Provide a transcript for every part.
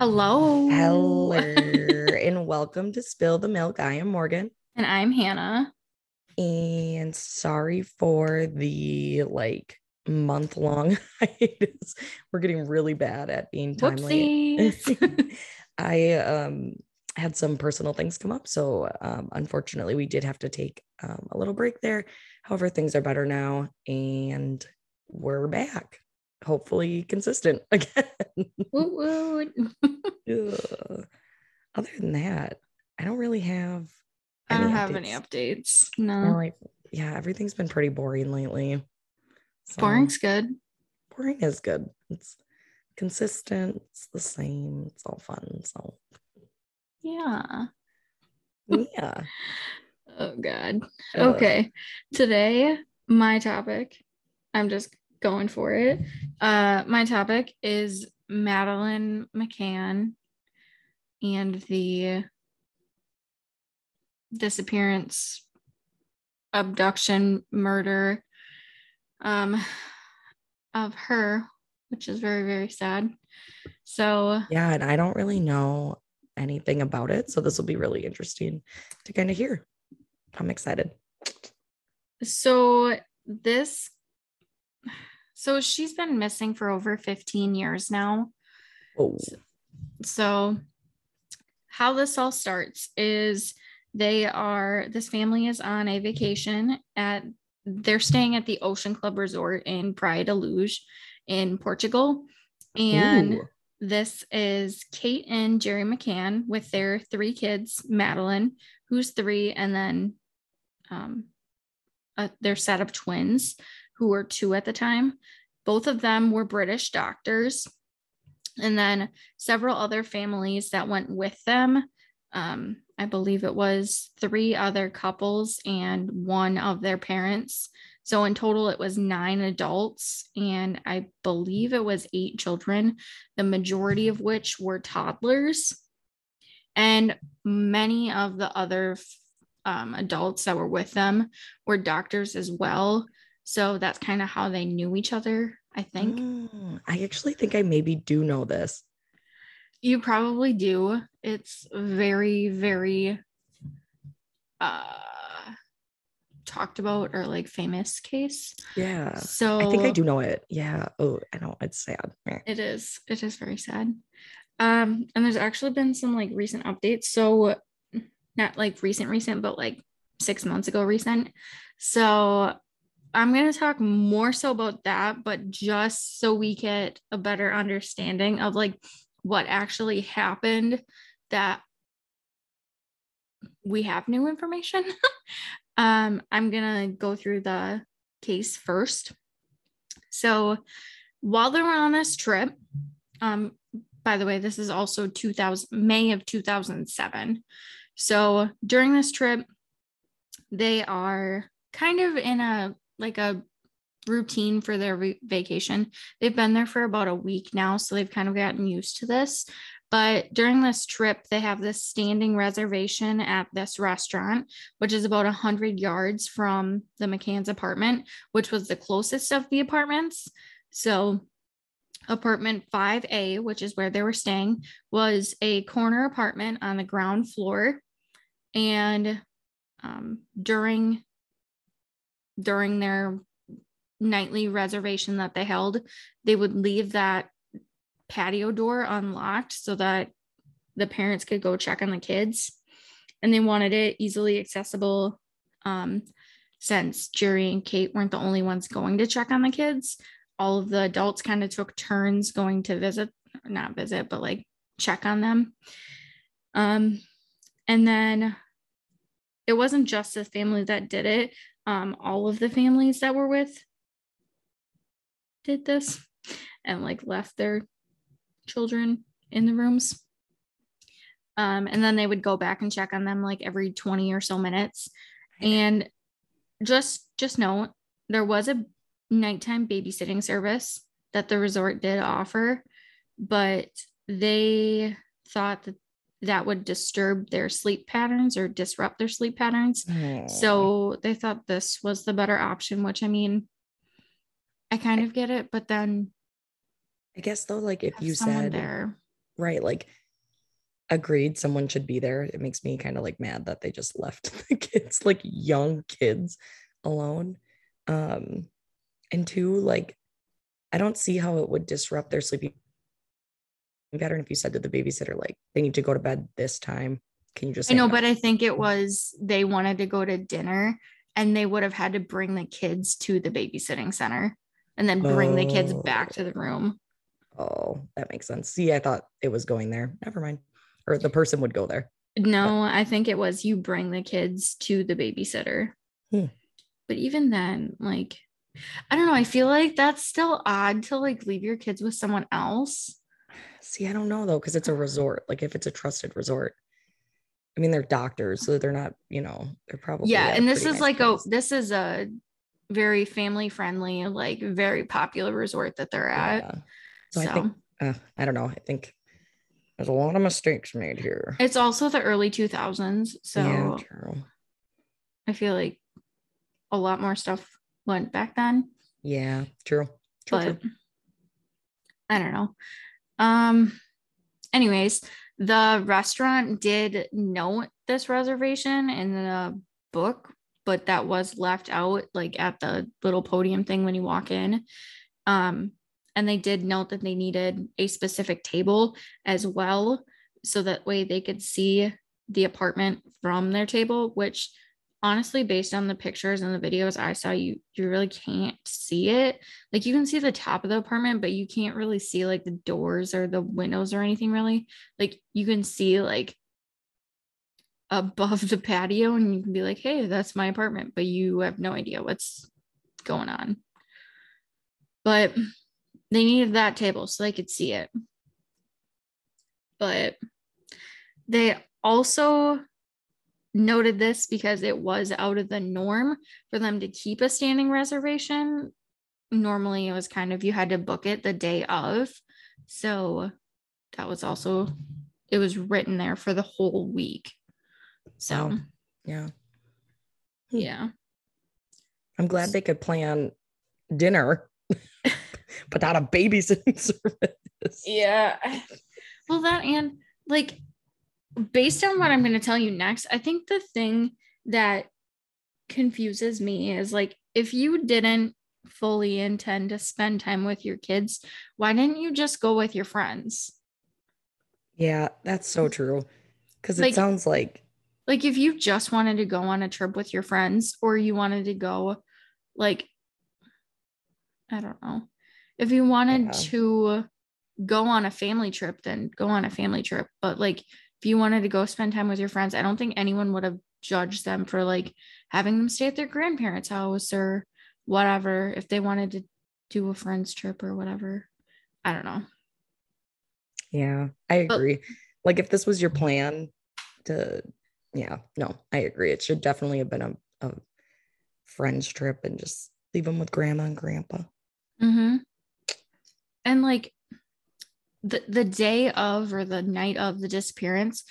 Hello. Hello, and welcome to Spill the Milk. I am Morgan, And I'm Hannah. and sorry for the like month long hiatus. We're getting really bad at being timely. I um had some personal things come up, so um, unfortunately, we did have to take um, a little break there. However, things are better now, and we're back. Hopefully, consistent again. Woot woot. Other than that, I don't really have. I don't any have any updates. updates. No. Like, yeah, everything's been pretty boring lately. So, Boring's good. boring is good. It's consistent. It's the same. It's all fun. So Yeah. yeah. Oh God. Ugh. Okay. Today, my topic, I'm just going for it. Uh my topic is Madeleine McCann and the disappearance, abduction, murder um of her, which is very, very sad. So Yeah, and I don't really know anything about it, so this will be really interesting to kind of hear. I'm excited. so this so she's been missing for over 15 years now. Oh, so how this all starts is they are this family is on a vacation at they're staying at the ocean club resort in praia da luz in portugal and Ooh. this is kate and gerry mccann with their three kids madeleine who's three and then um, a, their set of twins who were two at the time both of them were british doctors and then several other families that went with them. Um, I believe it was three other couples and one of their parents. So in total, it was nine adults, and I believe it was eight children, the majority of which were toddlers. And many of the other um, adults that were with them were doctors as well. So that's kind of how they knew each other, I think. Mm, I actually think I maybe do know this. You probably do. It's very, very uh talked about or like famous case. Yeah. So I think I do know it. Yeah. Oh, I know. It's sad. It is. It is very sad. Um, and there's actually been some like recent updates. So not like recent, recent, but like six months ago recent. So I'm gonna talk more so about that, but just so we get a better understanding of like what actually happened that we have new information. um, I'm gonna go through the case first. So while they were on this trip, um, by the way, this is also 2000 May of 2007. So during this trip, they are kind of in a like a routine for their va- vacation. They've been there for about a week now, so they've kind of gotten used to this. But during this trip, they have this standing reservation at this restaurant, which is about 100 yards from the McCann's apartment, which was the closest of the apartments. So, apartment 5A, which is where they were staying, was a corner apartment on the ground floor. And um, during during their nightly reservation that they held, they would leave that patio door unlocked so that the parents could go check on the kids. And they wanted it easily accessible um, since Gerry and Kate weren't the only ones going to check on the kids. All of the adults kind of took turns going to visit, not visit, but like check on them. Um, and then it wasn't just the family that did it. Um, all of the families that were with did this and like left their children in the rooms. Um, and then they would go back and check on them like every 20 or so minutes. And just just note there was a nighttime babysitting service that the resort did offer, but they thought that that would disturb their sleep patterns or disrupt their sleep patterns. Aw. So they thought this was the better option, which I mean, I kind of get it, but then I guess though, like if you said there, right. Like, agreed, someone should be there. It makes me kind of like mad that they just left the kids, like young kids, alone. Um, and two, like, I don't see how it would disrupt their sleeping pattern if you said to the babysitter, like, they need to go to bed this time. Can you just I know, no? but I think it was they wanted to go to dinner and they would have had to bring the kids to the babysitting center and then bring the kids back to the room. Oh, that makes sense. See, I thought it was going there. Never mind. Or the person would go there. No, I think it was you bring the kids to the babysitter. Hmm. But even then, like, I don't know. I feel like that's still odd to like leave your kids with someone else. See, I don't know though, because it's a resort. Like if it's a trusted resort. I mean, they're doctors, so they're not, you know, they're probably yeah. And this is nice like place. a this is a very family friendly, like very popular resort that they're at. Yeah. So, So, I think uh, I don't know. I think there's a lot of mistakes made here. it's also the early 2000s. So yeah, true. I feel like a lot more stuff went back then. Yeah, true. True, but true. I don't know. Um anyways, the restaurant did note this reservation in the book, but that was left out like at the little podium thing when you walk in. Um and they did note that they needed a specific table as well so that way they could see the apartment from their table which honestly based on the pictures and the videos i saw you you really can't see it. Like you can see the top of the apartment but you can't really see like the doors or the windows or anything really. Like you can see like above the patio and you can be like hey that's my apartment but you have no idea what's going on. But they needed that table so they could see it. But they also noted this because it was out of the norm for them to keep a standing reservation. Normally, it was kind of you had to book it the day of. So that was also, it was written there for the whole week. So. Yeah. yeah. I'm glad they could plan dinner, but not a babysitting service. Yeah. Well, that and like based on what I'm going to tell you next, I think the thing that confuses me is like if you didn't fully intend to spend time with your kids, why didn't you just go with your friends? Yeah, that's so true. Because it Like- sounds like Like if you just wanted to go on a trip with your friends or you wanted to go like I don't know. If you wanted Yeah. to go on a family trip, then go on a family trip. But like if you wanted to go spend time with your friends, I don't think anyone would have judged them for like having them stay at their grandparents' house or whatever if they wanted to do a friends trip or whatever. I don't know. Yeah, I But- agree. like if this was your plan to, yeah, no, I agree. It should definitely have been a, a friends trip and just leave them with grandma and grandpa. Mm-hmm. And like the the day of or the night of the disappearance,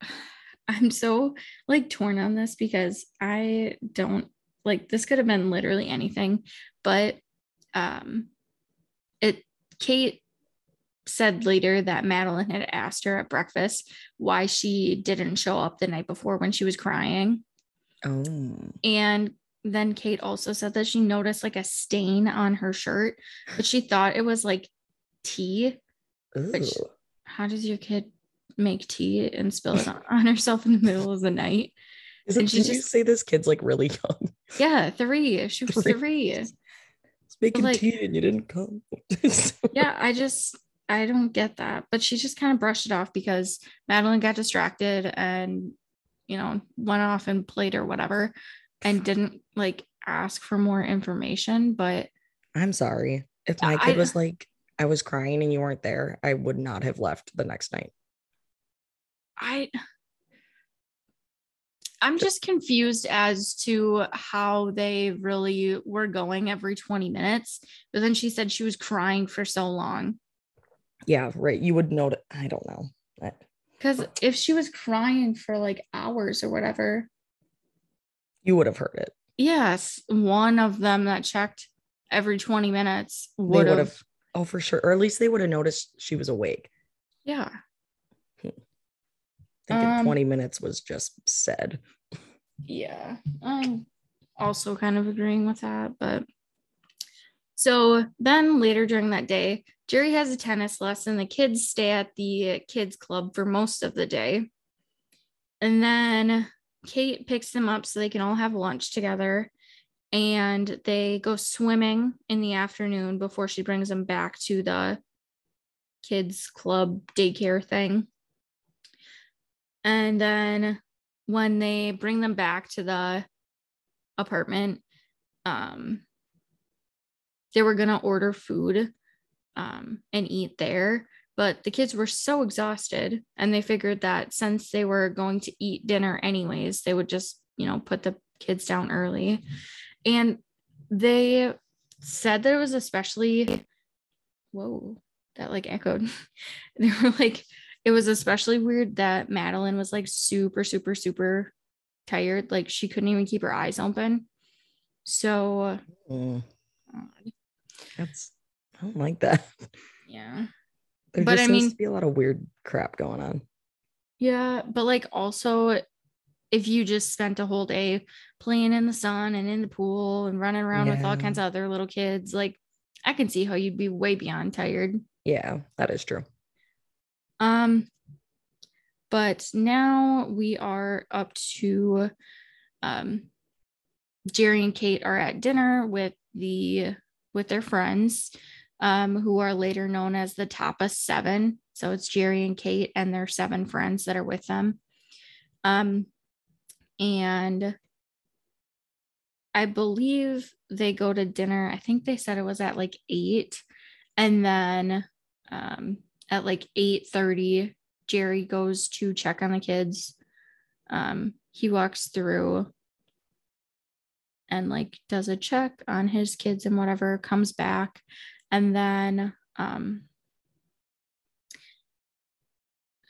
I'm so like torn on this because I don't like this could have been literally anything, but um it Kate said later that Madeleine had asked her at breakfast why she didn't show up the night before when she was crying. Oh, And then Kate also said that she noticed like a stain on her shirt, but she thought it was like tea. Which- How does your kid make tea and spill it on, on herself in the middle of the night? Is it, she did you say this kid's like really young? Yeah, three. She was Three. three. Making like- tea and you didn't come. Yeah, I just I don't get that. But she just kind of brushed it off because Madeleine got distracted and you know went off and played or whatever and didn't like ask for more information. But I'm sorry. If my I- kid was like, I was crying and you weren't there, I would not have left the next night. I I'm just confused as to how they really were going every 20 minutes. But then she said she was crying for so long. Yeah, right. You would know. I don't know. Because if she was crying for like hours or whatever, You would have heard it. yes, one of them that checked every 20 minutes would have. Oh, for sure. Or at least they would have noticed she was awake. Yeah. I Thinking Um, 20 minutes was just said. Yeah. I'm also kind of agreeing with that. But so then later during that day, Gerry has a tennis lesson. The kids stay at the kids club for most of the day. And then Kate picks them up so they can all have lunch together. And they go swimming in the afternoon before she brings them back to the kids club daycare thing. And then when they bring them back to the apartment, um, they were gonna order food um, and eat there, but the kids were so exhausted, and they figured that since they were going to eat dinner anyways, they would just you know put the kids down early, and they said that it was especially whoa that like echoed they were like it was especially weird that Madeleine was like super, super, super tired. Like she couldn't even keep her eyes open. So, Mm, that's, I don't like that. yeah. There But just I seems mean- to be a lot of weird crap going on. Yeah. But like also, if you just spent a whole day playing in the sun and in the pool and running around with all kinds of other little kids, like I can see how you'd be way beyond tired. Yeah, that is true. Um, but now we are up to um Gerry and Kate are at dinner with the with their friends, um, who are later known as the Tapas Seven. So it's Gerry and Kate and their seven friends that are with them. Um, and I believe they go to dinner. I think they said it was at like eight, and then um, at like eight thirty, Gerry goes to check on the kids. Um, he walks through and like does a check on his kids and whatever, comes back, and then um,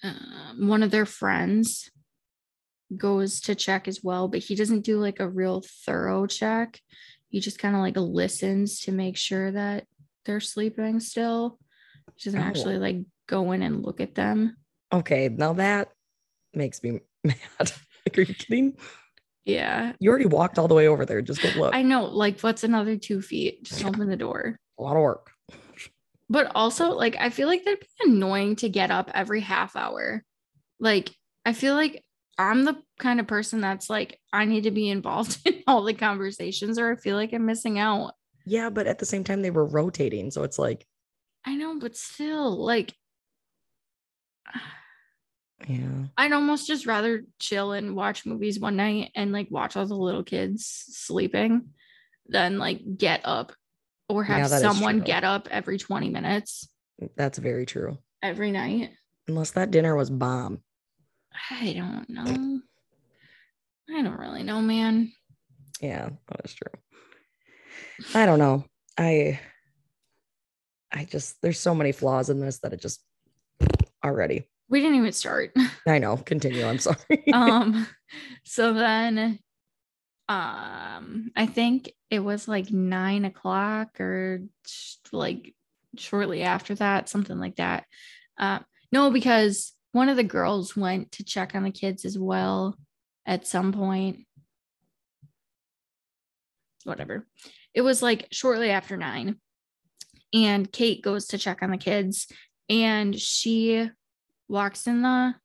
um, one of their friends goes to check as well, but he doesn't do like a real thorough check. He just kind of like listens to make sure that they're sleeping still. He doesn't Oh. actually like go in and look at them. Okay, now that makes me mad. like, are you kidding? Yeah. You already walked all the way over there. Just go look. I know. Like, what's another two feet? Just open the door. a lot of work. But also, like, I feel like that'd be annoying to get up every half hour. Like, I feel like I'm the kind of person that's like, I need to be involved in all the conversations, or I feel like I'm missing out. Yeah, but at the same time, they were rotating. So it's like, I know, but still, like, yeah. I'd almost just rather chill and watch movies one night and like watch all the little kids sleeping than like get up or have is someone get up every 20 minutes That's very true. every night. Unless that dinner was bomb. I don't know. I don't really know, man. Yeah, that is true. I don't know. I I just there's so many flaws in this that it just already. We didn't even start. I know. Continue. I'm sorry. um so then um I think it was like nine o'clock or like shortly after that, something like that. Uh no, because one of the girls went to check on the kids as well at some point. Whatever. It was like shortly after nine. And Kate goes to check on the kids and she walks in the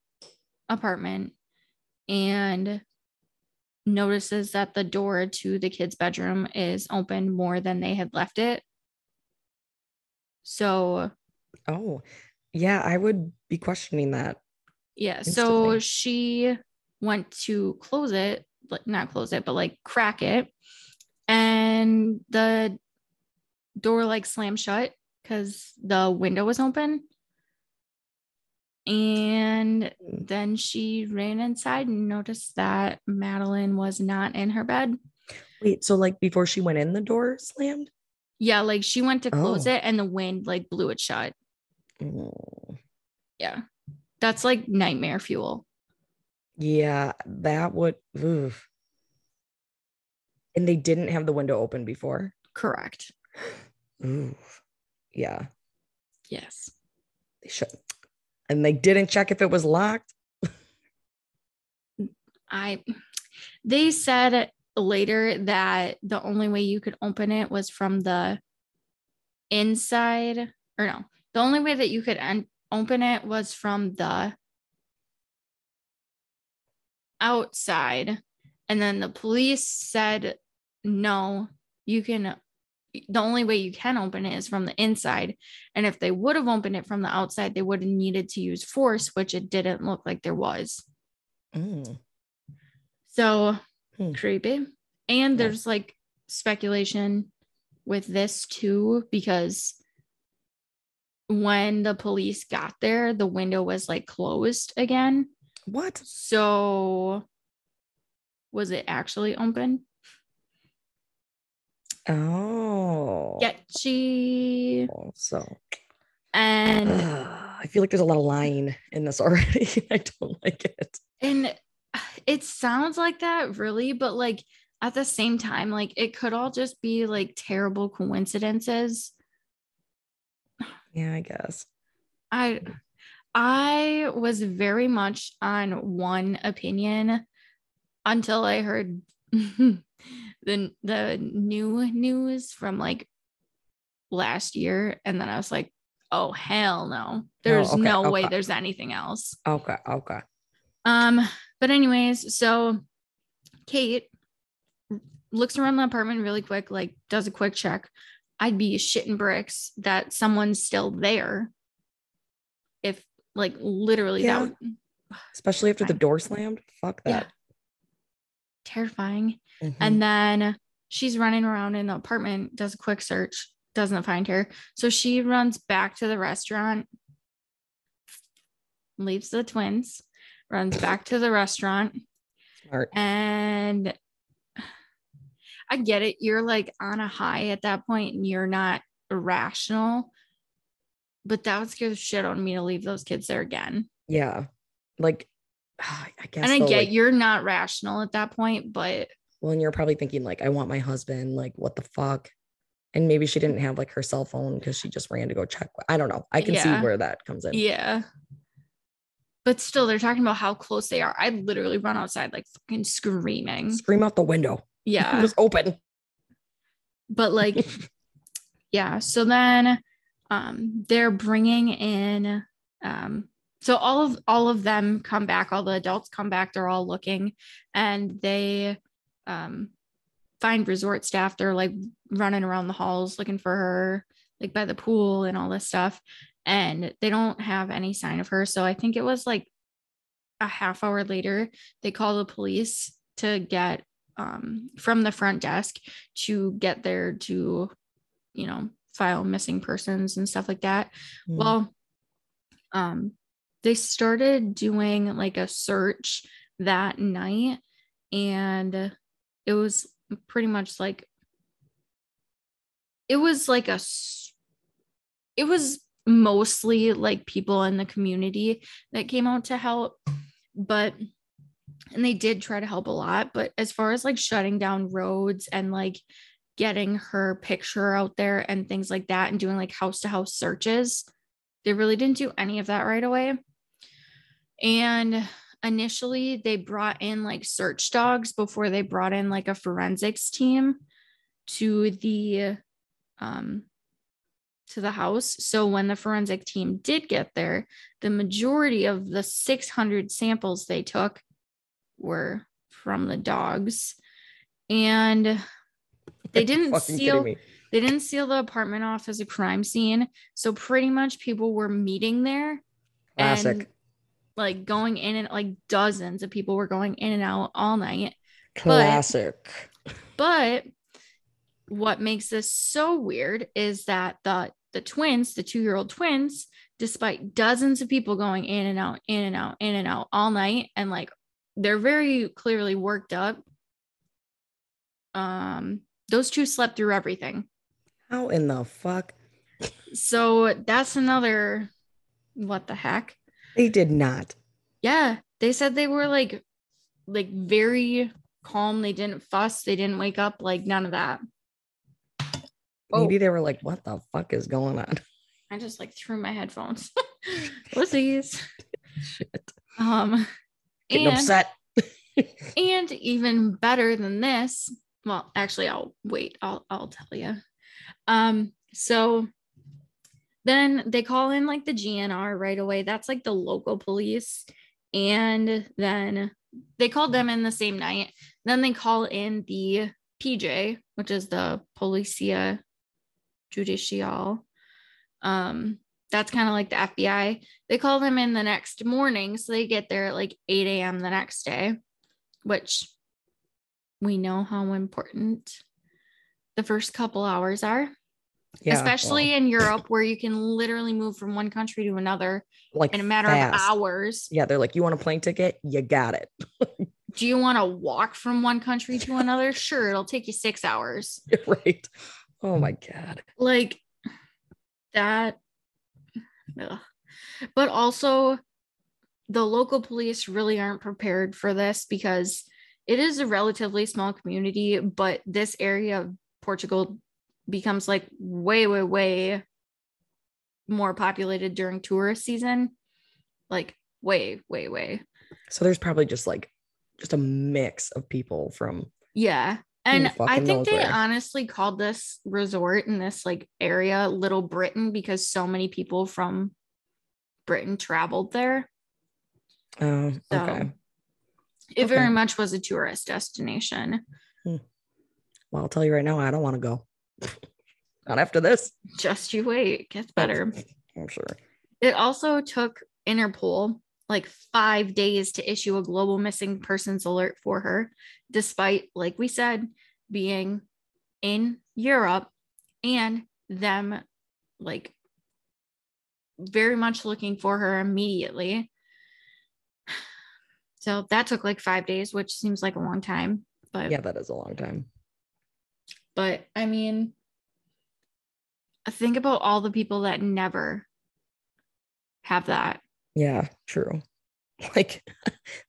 apartment and notices that the door to the kids' bedroom is open more than they had left it. So, oh, yeah, I would be questioning that. yeah, so she went to close it, like not close it, but like crack it. And the door like slammed shut because the window was open. And hmm. then she ran inside and noticed that Madeline was not in her bed. Wait, so like before she went in, the door slammed? Yeah, like she went to close Oh. it and the wind like blew it shut. Oh, Yeah. That's like nightmare fuel. yeah, that would. oof. And they didn't have the window open before. Correct. Ooh, yeah, Yes. They should. And they didn't check if it was locked. I they said later that the only way you could open it was from the inside or no the only way that you could en- open it was from the outside and then the police said no you can the only way you can open it is from the inside and if they would have opened it from the outside they would have needed to use force which it didn't look like there was Mm. so Hmm. creepy. And there's like speculation with this too, because when the police got there, the window was like closed again. What? So was it actually open? Oh. Sketchy. So And I feel like there's a lot of lying in this already. I don't like it. and it sounds like that really, but like at the same time, like it could all just be like terrible coincidences. Yeah, I guess. I I was very much on one opinion until I heard the the new news from like last year and then I was like, "Oh hell no. There's okay, no way there's anything else." Okay. Okay. Um but anyways, so Kate looks around the apartment really quick, like does a quick check. I'd be shitting bricks that someone's still there. If like literally Yeah. that would Especially after the door slammed. Fuck yeah. that. Terrifying. Mhm. And then she's running around in the apartment, does a quick search, doesn't find her. So she runs back to the restaurant, leaves the twins, runs back to the restaurant, Smart. and I get it. You're like on a high at that point and you're not rational. But that would scare the shit out of me to leave those kids there again. Yeah. Like, I guess. and I get like, you're not rational at that point, but Well, and you're probably thinking, like, I want my husband. Like, what the fuck? And maybe she didn't have like her cell phone because she just ran to go check. I don't know. I can Yeah. see where that comes in. yeah. But still, they're talking about how close they are. I literally run outside like fucking screaming. Scream out the window. It Yeah. was open. but like yeah so then um they're bringing in um so all of all of them come back all the adults come back they're all looking and they um find resort staff they're like running around the halls looking for her like by the pool and all this stuff and they don't have any sign of her so i think it was like a half hour later they call the police to get um, from the front desk to get there to, you know, file missing persons and stuff like that. Mm. Well, um, they started doing like a search that night, and it was pretty much like it was like a it was mostly like people in the community that came out to help but and they did try to help a lot but as far as like shutting down roads and like getting her picture out there and things like that and doing like house to house searches they really didn't do any of that right away. And initially they brought in like search dogs before they brought in like a forensics team to the um to the house. So when the forensic team did get there the majority of the 600 samples they took were from the dogs and they didn't seal they didn't seal the apartment off as a crime scene so pretty much people were meeting there Classic. and like going in and like dozens of people were going in and out all night Classic. but what makes this so weird is that the the twins, the two year old twins, despite dozens of people going in and out, in and out, in and out all night, and like they're very clearly worked up. Um, those two slept through everything. How in the fuck? So that's another what the heck? They did not. Yeah, they said they were like like very calm. They didn't fuss. They didn't wake up. Like none of that. Oh. Maybe they were like, what the fuck is going on? I just like threw my headphones. Whoopsies. Shit. Um, Getting and, upset. and even better than this, well, actually, I'll wait. I'll I'll tell you. Um, so then they call in like the GNR right away. That's like the local police, and then they called them in the same night. Then they call in the PJ, which is the Policia Judicial. Um, that's kind of like the FBI. They call them in the next morning. So they get there at like 8 a.m. the next day, which we know how important the first couple hours are, Yeah. especially well, in Europe where you can literally move from one country to another like in a matter fast. of hours. Yeah, they're like, you want a plane ticket? You got it. Do you want to walk from one country to another? Sure, it'll take you six hours. right. Oh my God. Like that. Ugh. But also, the local police really aren't prepared for this because it is a relatively small community, but this area of Portugal becomes like way, way, way more populated during tourist season. Like, way, way, way. So there's probably just like just a mix of people from Yeah. And I think they where? honestly called this resort in this like area Little Britain because so many people from Britain traveled there. oh So okay. it Okay. very much was a tourist destination. Hmm. Well, I'll tell you right now, I don't want to go. Not after this. Just you wait, it gets better. I'm sure. It also took Interpol like five days to issue a global missing persons alert for her, despite, like we said, being in Europe and them like very much looking for her immediately. So that took like five days, which seems like a long time. But Yeah, that is a long time. but I mean, think about all the people that never have that. Yeah, true. Like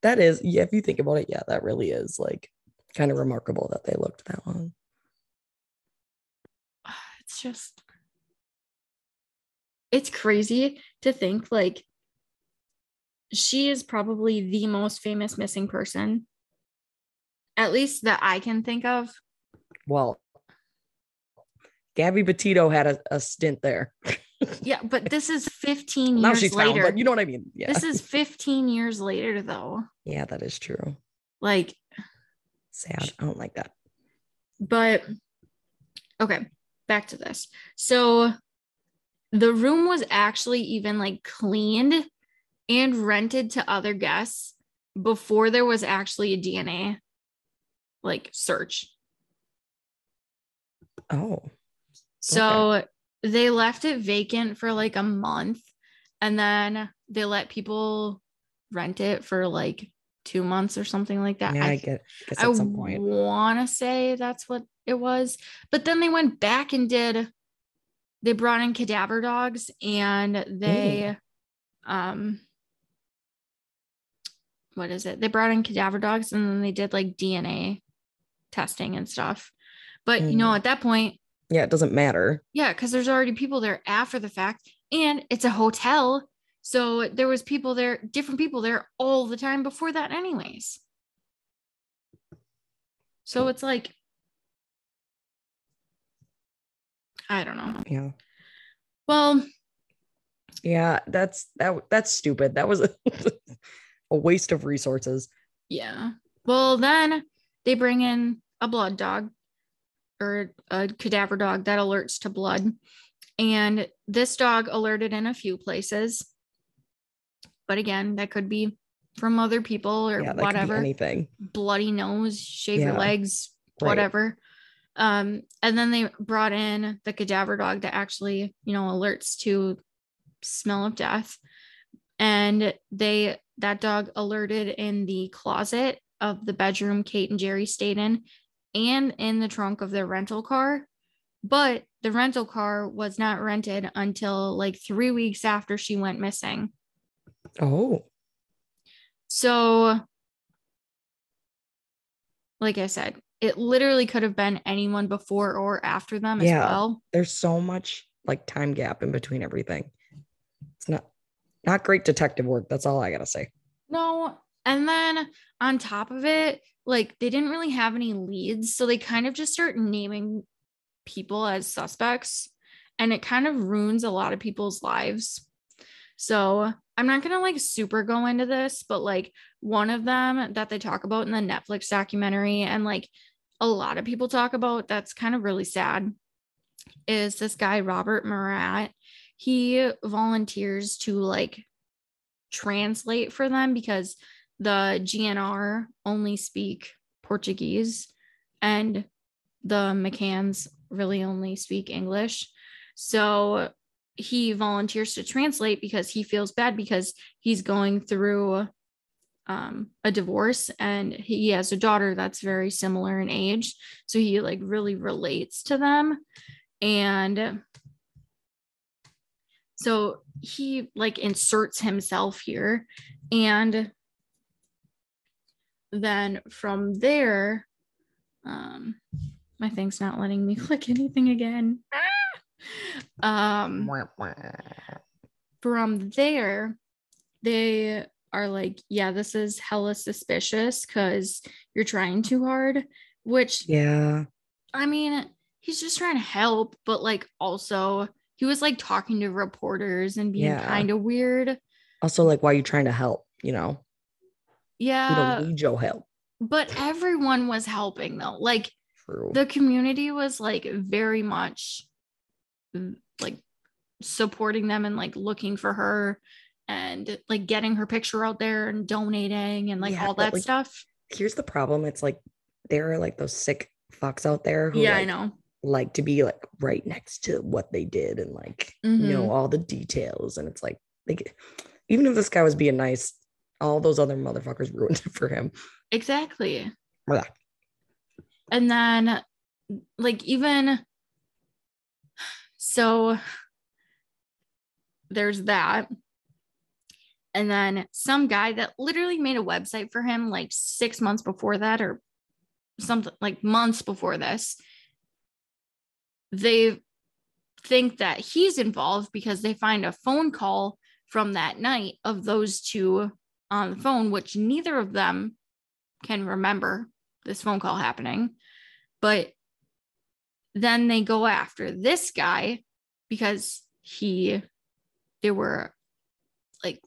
that is, yeah, if you think about it, yeah, that really is like kind of remarkable that they looked that long. it's just it's crazy to think like she is probably the most famous missing person at least that i can think of Well, Gabby Petito had a, a stint there. yeah but this is 15 now years she's found, later but you know what I mean? Yeah. this is 15 years later though yeah, that is true. like Sad. I don't like that. but okay back to this so the room was actually even like cleaned and rented to other guests before there was actually a dna like search Oh, so they left it vacant for like a month and then they let people rent it for like two months or something like that yeah, I, I get. Guess I at some point. want to say that's what it was, but then they went back and did. They brought in cadaver dogs and they, um, what is it? They brought in cadaver dogs and then they did like DNA testing and stuff. But you know, Mm. at that point, Yeah, it doesn't matter. yeah, because there's already people there after the fact, and it's a hotel. So there was people there, different people there all the time before that, anyways. So it's like, I don't know. Yeah. Well, Yeah, that's that. That's stupid. That was a, a waste of resources. yeah. Well, then they bring in a blood dog or a cadaver dog that alerts to blood. And this dog alerted in a few places. But again, that could be from other people or yeah, that could be whatever. anything. bloody nose, shave your Yeah. legs, Right. whatever. Um, and then they brought in the cadaver dog that actually, you know, alerts to smell of death. And they that dog alerted in the closet of the bedroom Kate and Gerry stayed in and in the trunk of their rental car. But the rental car was not rented until like three weeks after she went missing. Oh, So, like I said, it literally could have been anyone before or after them Yeah. as well. there's so much like time gap in between everything. It's not not great detective work. That's all I gotta say. No. And then on top of it, like they didn't really have any leads. So they kind of just start naming people as suspects. And it kind of ruins a lot of people's lives. So I'm not going to like super go into this, but like one of them that they talk about in the Netflix documentary, and like a lot of people talk about that's kind of really sad, is this guy, Robert Murat. He volunteers to like translate for them because the GNR only speak Portuguese and the McCanns really only speak English. So he volunteers to translate because he feels bad because he's going through um, a divorce and he has a daughter that's very similar in age. So he like really relates to them. And so he like inserts himself here. And then from there, um, my thing's not letting me click anything again. um, from there, they are like, yeah, this is hella suspicious because you're trying too hard. Which, yeah, I mean, he's just trying to help, but like also he was like talking to reporters and being Yeah. kind of weird. also like why are you trying to help? You know, we Yeah, don't need your help. but everyone was helping though. Like True. the community was like very much mm, like supporting them and like looking for her and like getting her picture out there and donating and like Yeah, all that like, stuff. Here's the problem. It's like there are like those sick fucks out there who Yeah, I know. like to be like right next to what they did and like Mhm. know all the details. And it's like like even if this guy was being nice, all those other motherfuckers ruined it for him. Exactly. Blah. And then like even so there's that. And then some guy that literally made a website for him like six months before that, or something like months before this. They think that he's involved because they find a phone call from that night of those two on the phone, which neither of them can remember this phone call happening. But then they go after this guy because he, they were like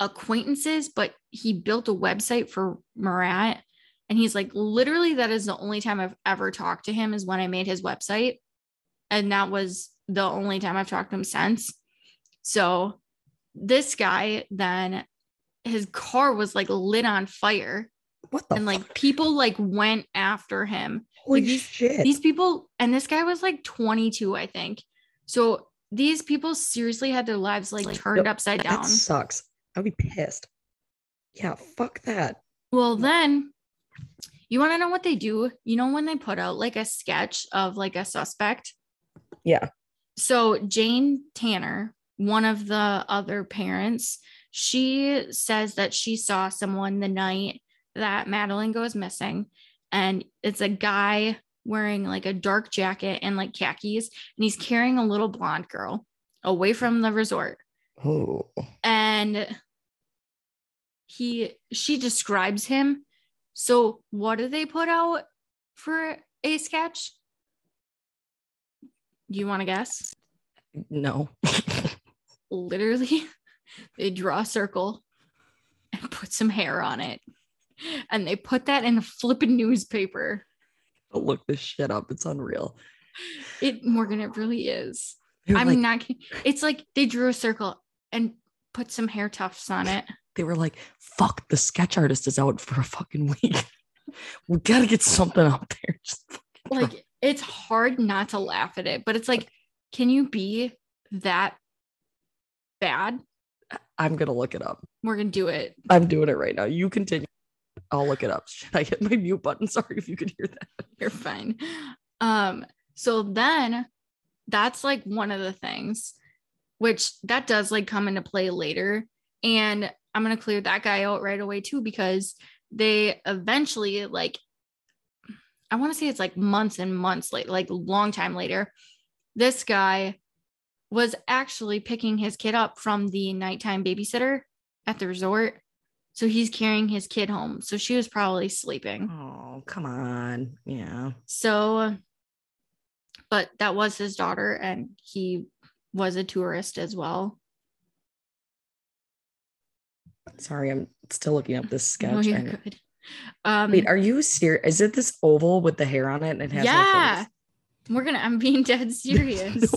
acquaintances, but he built a website for Murat. And he's like, literally, that is the only time I've ever talked to him is when I made his website. And that was the only time I've talked to him since. So this guy then, his car was like lit on fire What the and like fuck? people like went after him holy these- shit. these people and this guy was like 22 i think so these people seriously had their lives like turned Yep, upside that down sucks. I'd be pissed. Yeah, fuck that. well then you want to know what they do you know when they put out like a sketch of like a suspect Yeah. so jane tanner one of the other parents she says that she saw someone the night that madeleine goes missing and it's a guy wearing like a dark jacket and like khakis and he's carrying a little blonde girl away from the resort. Oh, and he she describes him. So what do they put out for a sketch? Do you want to guess? No. literally they draw a circle and put some hair on it and they put that in a flippin' newspaper I'll look this shit up. It's unreal. it morgan it really is They were i'm like, not kidding. it's like they drew a circle and put some hair tufts on it they were like, fuck, the sketch artist is out for a fucking week. we gotta get something out there. Just like it's hard not to laugh at it but it's like can you be that bad I'm gonna look it up. we're gonna do it I'm doing it right now. You continue. I'll look it up. Should I hit my mute button? Sorry if you could hear that. you're fine um so then that's like one of the things which that does like come into play later and i'm gonna clear that guy out right away too because they eventually like i want to say it's like months and months late like long time later this guy was actually picking his kid up from the nighttime babysitter at the resort. So he's carrying his kid home. So she was probably sleeping. Oh, come on. Yeah. So, but that was his daughter, and he was a tourist as well. Sorry, I'm still looking up this sketch. No, you're know- good. Um, Wait, are you serious? Is it this oval with the hair on it and it has yeah, face? we're gonna. I'm being dead serious.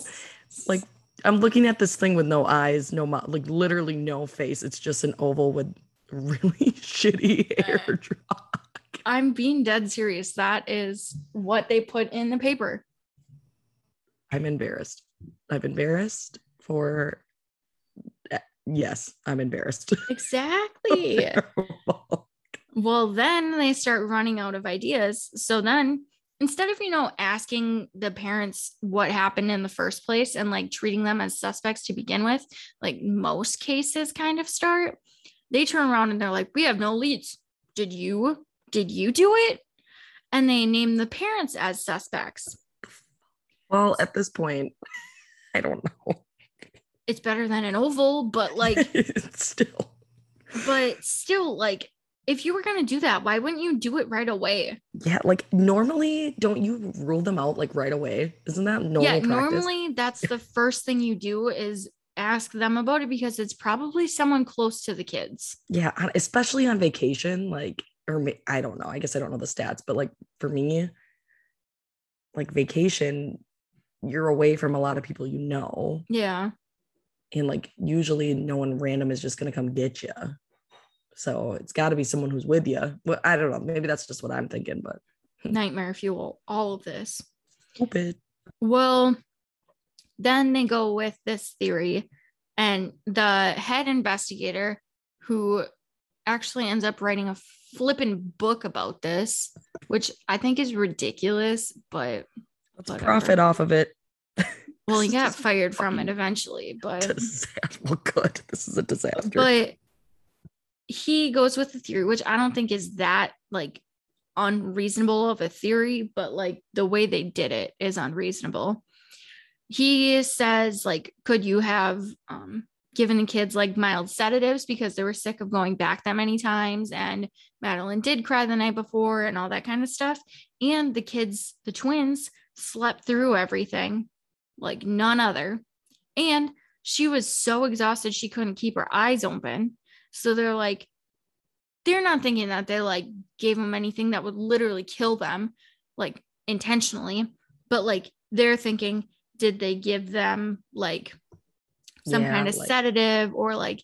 like I'm looking at this thing with no eyes, no mouth, like literally no face. It's just an oval with really shitty hair drop. I'm being dead serious. That is what they put in the paper. I'm embarrassed. I'm embarrassed for eh, yes, I'm embarrassed. Exactly. Well, then they start running out of ideas. So then instead of, you know, asking the parents what happened in the first place and like treating them as suspects to begin with, like most cases kind of start, they turn around and they're like, we have no leads. Did you? Did you do it? And they name the parents as suspects. well, at this point, I don't know. It's better than an oval, but like, still. but still, like, if you were going to do that, why wouldn't you do it right away? Yeah, like normally, don't you rule them out like right away? Isn't that normal yeah, practice? normally that's the first thing you do is ask them about it because it's probably someone close to the kids. Yeah, especially on vacation, like, or I don't know. I guess I don't know the stats, but like for me, like vacation, you're away from a lot of people you know, Yeah. and like usually no one random is just gonna come get you. So it's got to be someone who's with you. Well, I don't know. Maybe that's just what I'm thinking, but Nightmare fuel, all of this. stupid. Well, then they go with this theory, and the head investigator, who actually ends up writing a flippin' book about this, which I think is ridiculous, but Let's Whatever. profit off of it. well, he got fired from it eventually. But disaster. Well, good. This is a disaster. but he goes with the theory which i don't think is that like unreasonable of a theory but like the way they did it is unreasonable. He says like could you have um given the kids like mild sedatives because they were sick of going back that many times and madeleine did cry the night before and all that kind of stuff. And the kids the twins slept through everything like none other. And she was so exhausted she couldn't keep her eyes open so they're like, they're not thinking that they like gave them anything that would literally kill them, like intentionally, but like they're thinking, did they give them like some Yeah, kind of like- sedative or like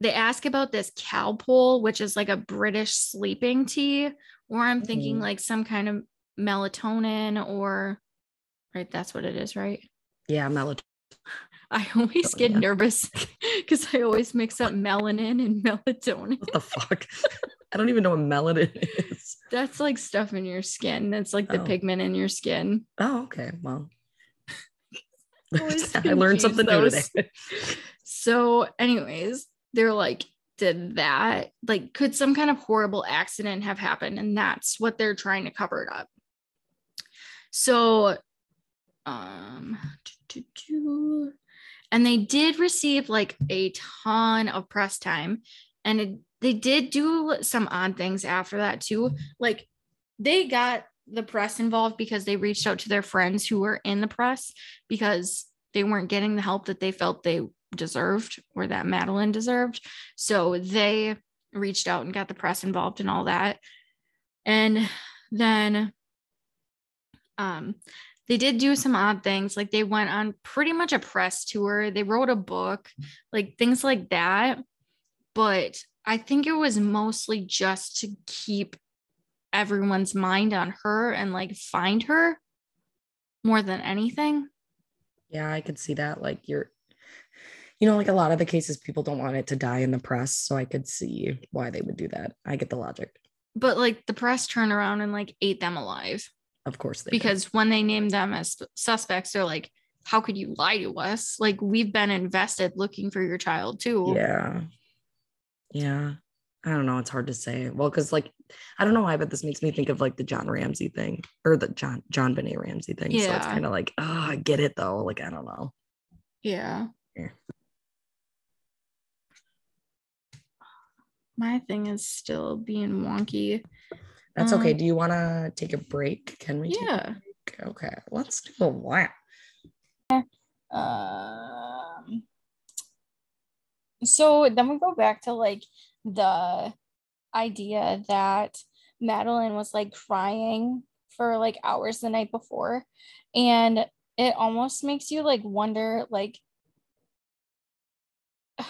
they ask about this Calpol, which is like a British sleeping tea, or I'm thinking Mhm. like some kind of melatonin or right, that's what it is, right? yeah, melatonin. I always Oh, get yeah. nervous because I always mix up melanin and melatonin. What the fuck? I don't even know what melanin is. That's like stuff in your skin. That's like the Oh. pigment in your skin. Oh, okay. Well, I learned something new today. So, anyways, they're like, did that, like, could some kind of horrible accident have happened? And that's what they're trying to cover it up. So, um, and they did receive like a ton of press time and it, they did do some odd things after that too like they got the press involved because they reached out to their friends who were in the press because they weren't getting the help that they felt they deserved or that Madeleine deserved. So they reached out and got the press involved and all that. And then um they did do some odd things like they went on pretty much a press tour. They wrote a book, like things like that. But I think it was mostly just to keep everyone's mind on her and like find her more than anything. Yeah, I could see that. Like you're, you know, like a lot of the cases, people don't want it to die in the press. So I could see why they would do that. I get the logic. But like the press turned around and like ate them alive Of course they did. because when they named them as suspects, they're like, how could you lie to us? Like we've been invested looking for your child too. Yeah. Yeah. I don't know. It's hard to say. Well, because like I don't know why, but this makes me think of like the John Ramsey thing or the John JonBenét Ramsey thing. So it's kind of like, oh, I get it though. Like I don't know. Yeah. Yeah. My thing is still being wonky. That's okay. Um, Do you want to take a break? Can we? take a Yeah. Okay. Let's do a what? Um, so then we go back to like the idea that Madeleine was like crying for like hours the night before. And it almost makes you like wonder like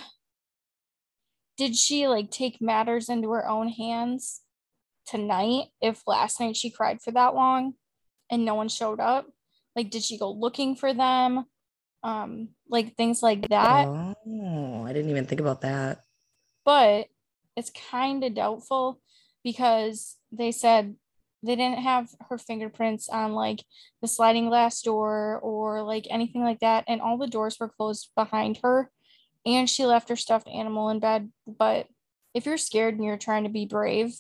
did she like take matters into her own hands tonight if last night she cried for that long and no one showed up? Like did she go looking for them? Um like things like that. Oh, I didn't even think about that. but it's kind of doubtful because they said they didn't have her fingerprints on like the sliding glass door or like anything like that and all the doors were closed behind her and she left her stuffed animal in bed but if you're scared and you're trying to be brave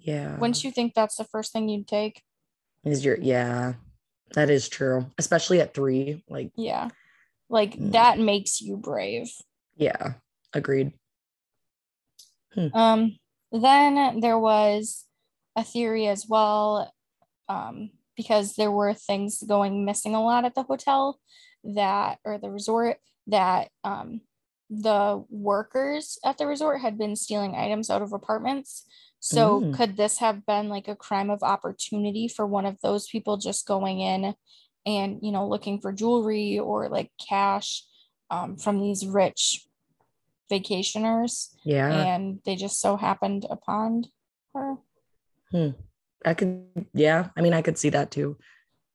Yeah. wouldn't you think that's the first thing you'd take is your yeah, that is true. Especially at three. Like, yeah like Mm. that makes you brave yeah, agreed. Um, then there was a theory as well, um, because there were things going missing a lot at the hotel that or the resort that um the workers at the resort had been stealing items out of apartments. So Mm. could this have been like a crime of opportunity for one of those people just going in and you know looking for jewelry or like cash um, from these rich vacationers? Yeah. and they just so happened upon her. Hmm. I could, yeah. I mean, I could see that too,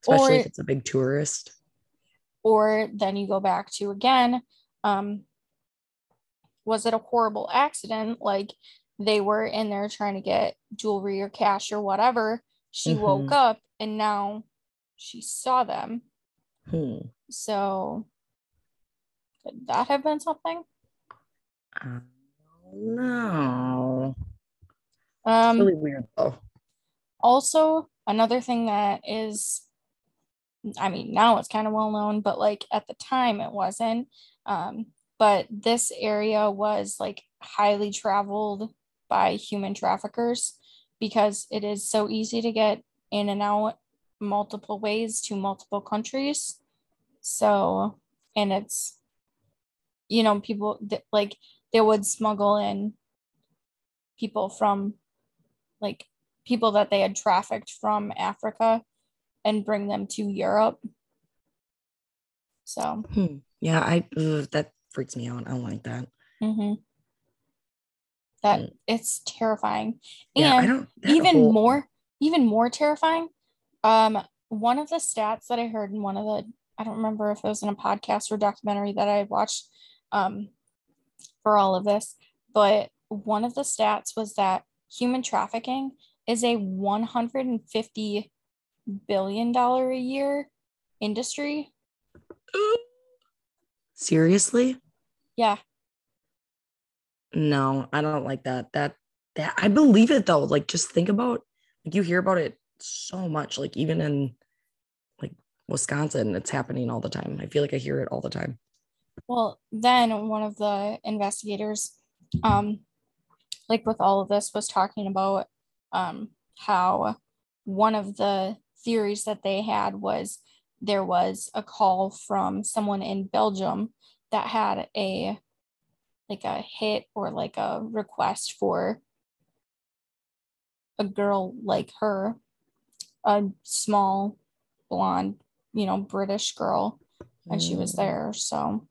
especially if it's a big tourist. Or then you go back to again, um, was it a horrible accident? Like they were in there trying to get jewelry or cash or whatever. She Mhm. woke up and now she saw them. Hmm. So could that have been something? I don't know. It's Um, really weird though. also another thing that is i mean now it's kind of well known but like at the time it wasn't um but this area was like highly traveled by human traffickers because it is so easy to get in and out multiple ways to multiple countries so and it's you know people that like they would smuggle in people from like people that they had trafficked from Africa and bring them to Europe. So, Hmm. Yeah, I ugh, that freaks me out. I don't like that. mhm. that Mm. it's terrifying. Yeah, and even whole- more, even more terrifying. Um, one of the stats that I heard in one of the, I don't remember if it was in a podcast or documentary that I watched, um, for all of this, but one of the stats was that human trafficking is a 150 billion dollar a year industry. Seriously? Yeah, No, I don't like that. That that I believe it though. Like just think about like you hear about it so much, like even in like Wisconsin, it's happening all the time. I feel like I hear it all the time. Well, then one of the investigators, um, like with all of this, was talking about um, how one of the theories that they had was there was a call from someone in Belgium that had a like a hit or like a request for a girl like her, a small blonde, you know, British girl, and she was Mm, there. So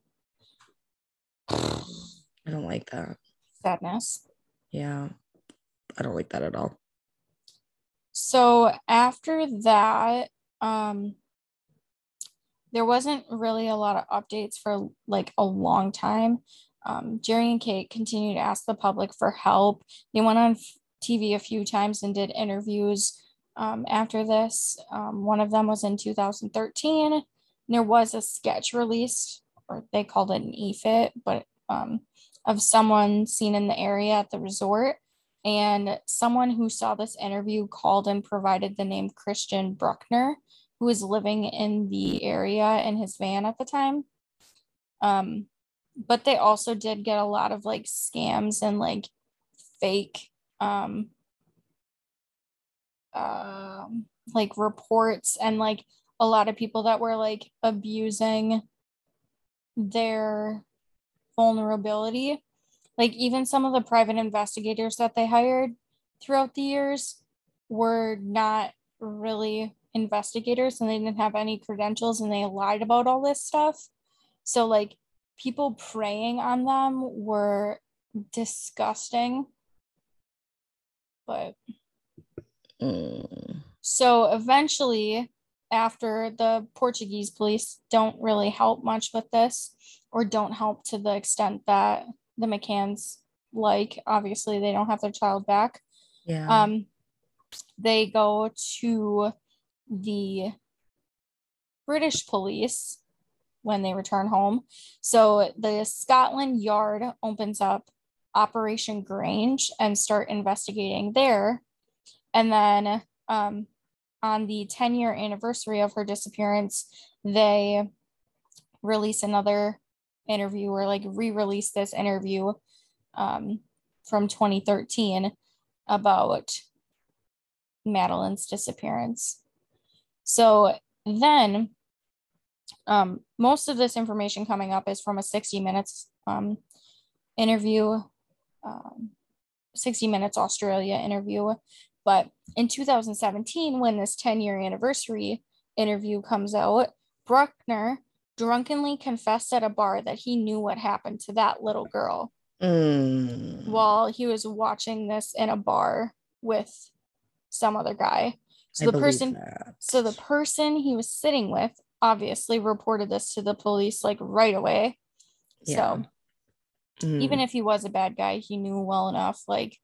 I don't like that. sadness. Yeah. I don't like that at all. So after that, um, there wasn't really a lot of updates for like a long time. Um, Gerry and Kate continued to ask the public for help. They went on TV a few times and did interviews um, after this. Um, one of them was in 2013. There was a sketch released, or they called it an EFIT, but um, of someone seen in the area at the resort And someone who saw this interview called and provided the name Christian Bruckner, who was living in the area in his van at the time. Um, but they also did get a lot of like scams and like fake um um like reports and like a lot of people that were like abusing their vulnerability like even some of the private investigators that they hired throughout the years were not really investigators and they didn't have any credentials and they lied about all this stuff so like people preying on them were disgusting but Mm. so eventually after the portuguese police don't really help much with this or don't help to the extent that the mccanns like obviously they don't have their child back Yeah. um they go to the british police when they return home so the scotland yard opens up operation grange and start investigating there and then um, on the 10 year anniversary of her disappearance they release another interview or like re-release this interview um, from 2013 about Madeleine's disappearance. So then, um, most of this information coming up is from a 60 minutes um, interview, um, 60 minutes Australia interview. But in 2017, when this 10 year anniversary interview comes out, Bruckner drunkenly confessed at a bar that he knew what happened to that little girl Mm. while he was watching this in a bar with some other guy. So I the person that. so the person he was sitting with obviously reported this to the police like right away. Yeah. So Mm. even if he was a bad guy, he knew well enough like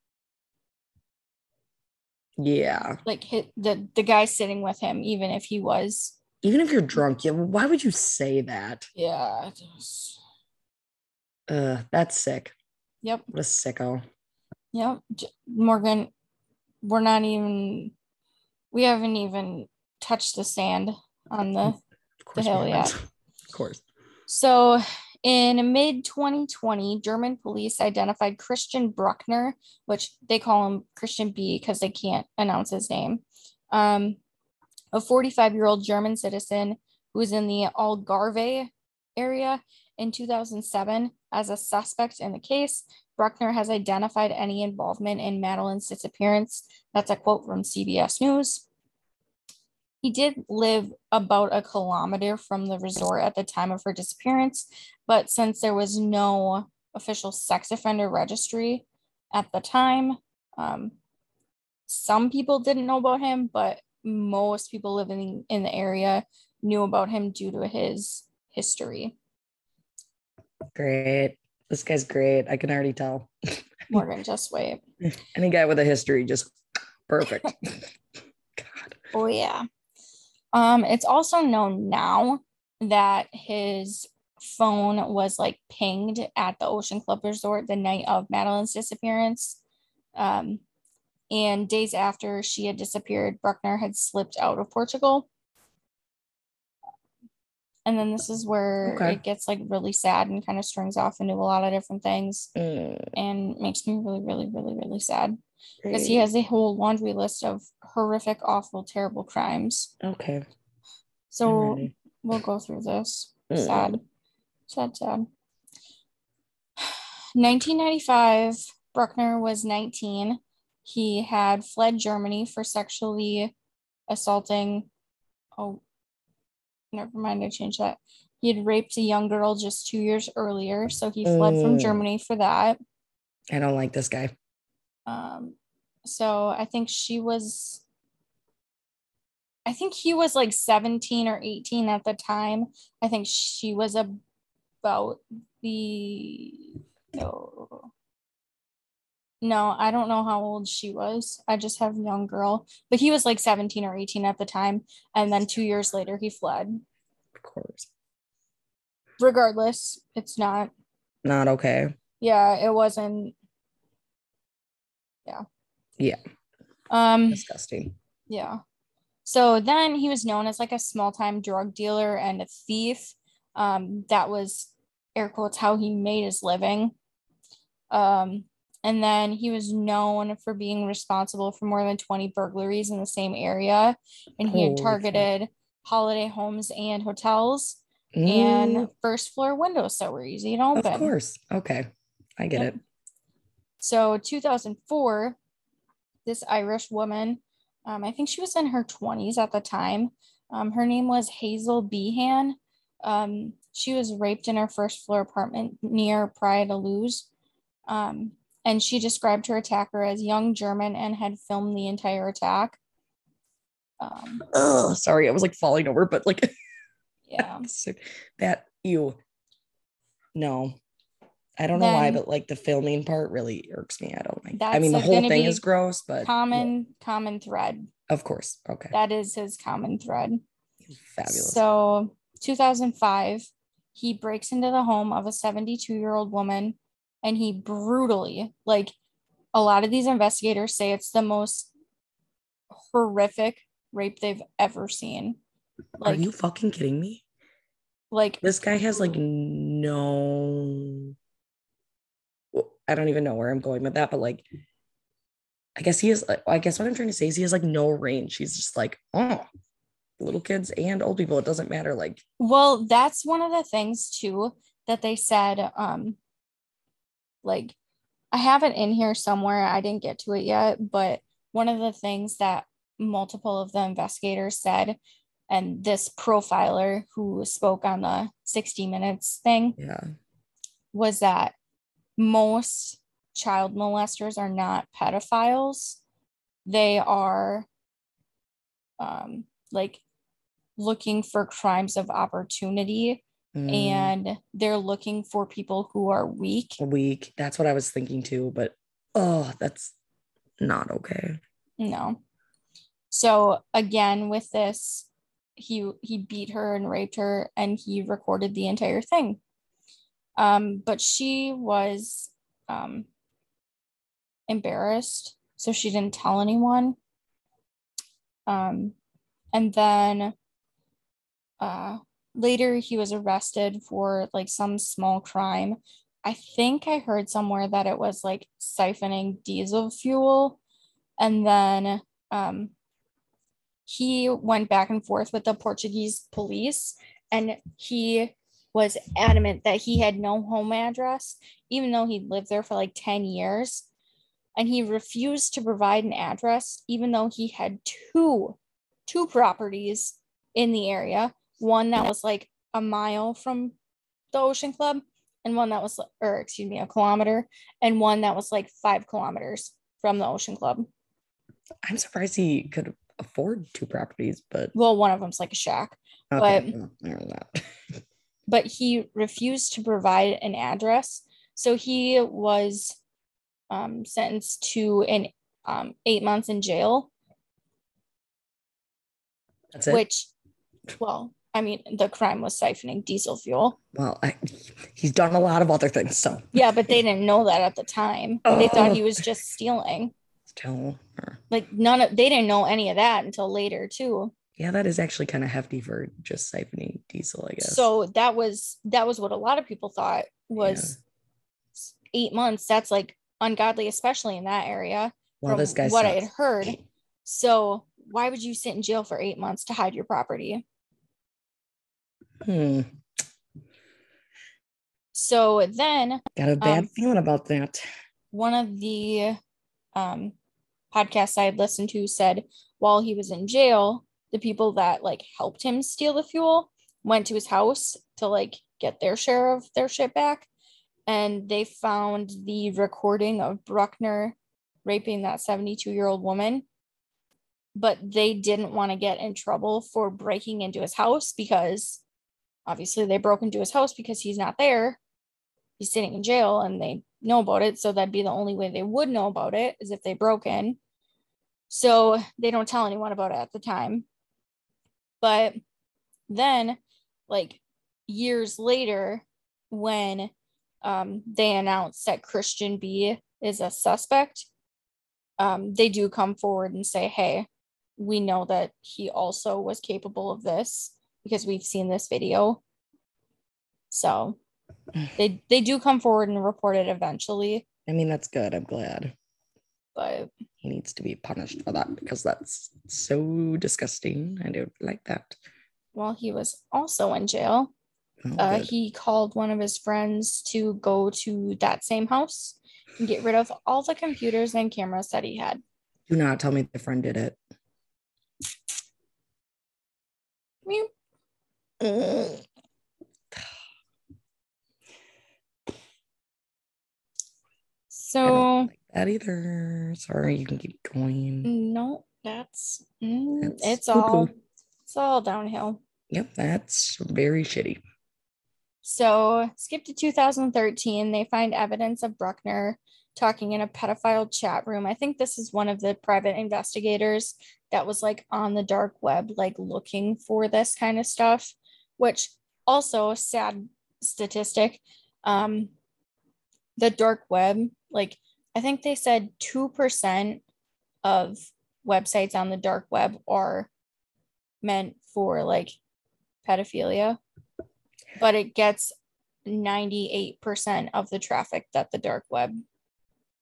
yeah. like hit the the guy sitting with him even if he was Even if you're drunk, yeah, why would you say that? yeah was- Uh, that's sick. yep What a sicko. yep Morgan we're not even we haven't even touched the sand on the course, hell we Of course. So, in mid 2020, German police identified Christian Bruckner, which they call him Christian B because they can't announce his name, um, a 45 year old German citizen who was in the Algarve area in 2007 as a suspect in the case. Bruckner has identified any involvement in Madeleine's disappearance. That's a quote from CBS News. He did live about a kilometer from the resort at the time of her disappearance, but since there was no official sex offender registry at the time, um, some people didn't know about him, but most people living in the area knew about him due to his history. Great. This guy's great. I can already tell. Morgan, just wait. Any guy with a history, just perfect. God. Oh yeah. Um, it's also known now that his phone was like pinged at the Ocean Club Resort the night of Madeleine's disappearance. Um, and days after she had disappeared, Bruckner had slipped out of Portugal. And then this is where Okay. it gets like really sad and kind of strings off into a lot of different things Mm, and makes me really, really, really, really sad because he has a whole laundry list of horrific, awful, terrible crimes. Okay. So we'll go through this. Mm. Sad. Sad, sad. 1995, Bruckner was 19. He had fled Germany for sexually assaulting. Oh, never mind. I changed that. He had raped a young girl just two years earlier. So he fled from Mm. Germany for that. I don't like this guy. Um, so I think she was, I think he was like 17 or 18 at the time. I think she was about the, no, no, I don't know how old she was. I just have young girl, but he was like 17 or 18 at the time. And then two years later, he fled. Of course. Regardless, it's not, Not okay. yeah, it wasn't, yeah, Yeah. Um, Disgusting. yeah. So then he was known as like a small time drug dealer and a thief. Um, that was air quotes how he made his living. Um, and then he was known for being responsible for more than 20 burglaries in the same area. And he had targeted holiday homes and hotels. Mm, And first floor windows that were easy to open. of course. Okay. I get Yep. it. So 2004, this Irish woman, um, I think she was in her 20s at the time. Um, her name was Hazel Behan. Um, she was raped in her first floor apartment near Praia da Luz. Um, and she described her attacker as young German and had filmed the entire attack. Um, Oh, sorry. I was like falling over, but like yeah. so that you no. I don't know why, but like the filming part really irks me. I don't like. I mean, the whole thing is gross, but yeah, Common, common thread. of course. Okay. That is his common thread. Fabulous. So, 2005, he breaks into the home of a 72 year old woman and he brutally, like a lot of these investigators say it's the most horrific rape they've ever seen. Are you fucking kidding me? like, This guy has like no. I don't even know where I'm going with that, but like, I guess he is. I guess what I'm trying to say is he has like no range. He's just like, oh, little kids and old people. It doesn't matter. Like, well, that's one of the things too that they said. Um, like, I have it in here somewhere. I didn't get to it yet, but one of the things that multiple of the investigators said, and this profiler who spoke on the 60 Minutes thing yeah, was that most child molesters are not pedophiles. They are um, like looking for crimes of opportunity Mm, and they're looking for people who are weak. weak. That's what I was thinking too. But oh, that's not okay. No. So again, with this, he he beat her and raped her, and he recorded the entire thing. Um, but she was um, embarrassed, so she didn't tell anyone. Um, and then uh, later he was arrested for like some small crime. I think I heard somewhere that it was like siphoning diesel fuel. And then um, he went back and forth with the Portuguese police and he was adamant that he had no home address, even though he'd lived there for like 10 years. And he refused to provide an address, even though he had two, two properties in the area. One that was like a mile from the Ocean Club, and one that was, or excuse me, a kilometer, and one that was like five kilometers from the Ocean Club. I'm surprised he could afford two properties, but Well, one of them's like a shack, okay. that. but he refused to provide an address. So he was um, sentenced to an um, eight months in jail, That's it. which, well, I mean, the crime was siphoning diesel fuel. well, I, he's done a lot of other things, so Yeah, but they didn't know that at the time. They thought Oh. he was just stealing. tell her. Like none of they didn't know any of that until later too. Yeah, that is actually kind of hefty for just siphoning diesel, I guess. So that was that was what a lot of people thought was eight months. That's like ungodly, especially in that area. well, this guy what I had heard. So why would you sit in jail for eight months to hide your property? Hmm. So then Got a bad Um, feeling about that. one of the um, podcasts I had listened to said while he was in jail, the people that like helped him steal the fuel went to his house to like get their share of their shit back. And they found the recording of Bruckner raping that 72 year old woman. But they didn't want to get in trouble for breaking into his house because obviously they broke into his house because he's not there. He's sitting in jail and they know about it. So that'd be the only way they would know about it is if they broke in. So they don't tell anyone about it at the time. But then, like years later, when um, they announced that Christian B is a suspect, um, they do come forward and say, hey, we know that he also was capable of this because we've seen this video. So they they do come forward and report it eventually. I mean, that's good. I'm glad. But he needs to be punished for that because that's so disgusting. I don't like that. While he was also in jail, oh, uh, he called one of his friends to go to that same house and get rid of all the computers and cameras that he had. Do not tell me the friend did it. So like that either. Sorry, you can keep going. No, that's, mm, that's it's poo-poo. all it's all downhill. Yep, that's very shitty. So skip to 2013. They find evidence of Bruckner talking in a pedophile chat room. I think this is one of the private investigators that was like on the dark web, like looking for this kind of stuff, which also sad statistic. Um, the dark web, like I think they said 2% of websites on the dark web are meant for like pedophilia, but it gets 98% of the traffic that the dark web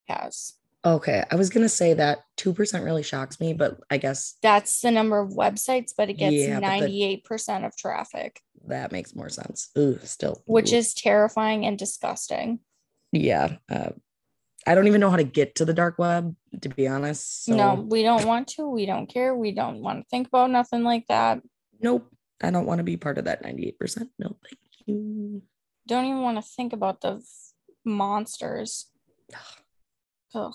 has. Okay. I was going to say that 2% really shocks me, but I guess that's the number of websites, but it gets yeah, 98% the, of traffic. That makes more sense. Ooh, still. Which is terrifying and disgusting. Yeah. Uh, I don't even know how to get to the dark web, to be honest. So. No, we don't want to. We don't care. We don't want to think about nothing like that. Nope. I don't want to be part of that 98%. No, thank you. Don't even want to think about the monsters. Ugh.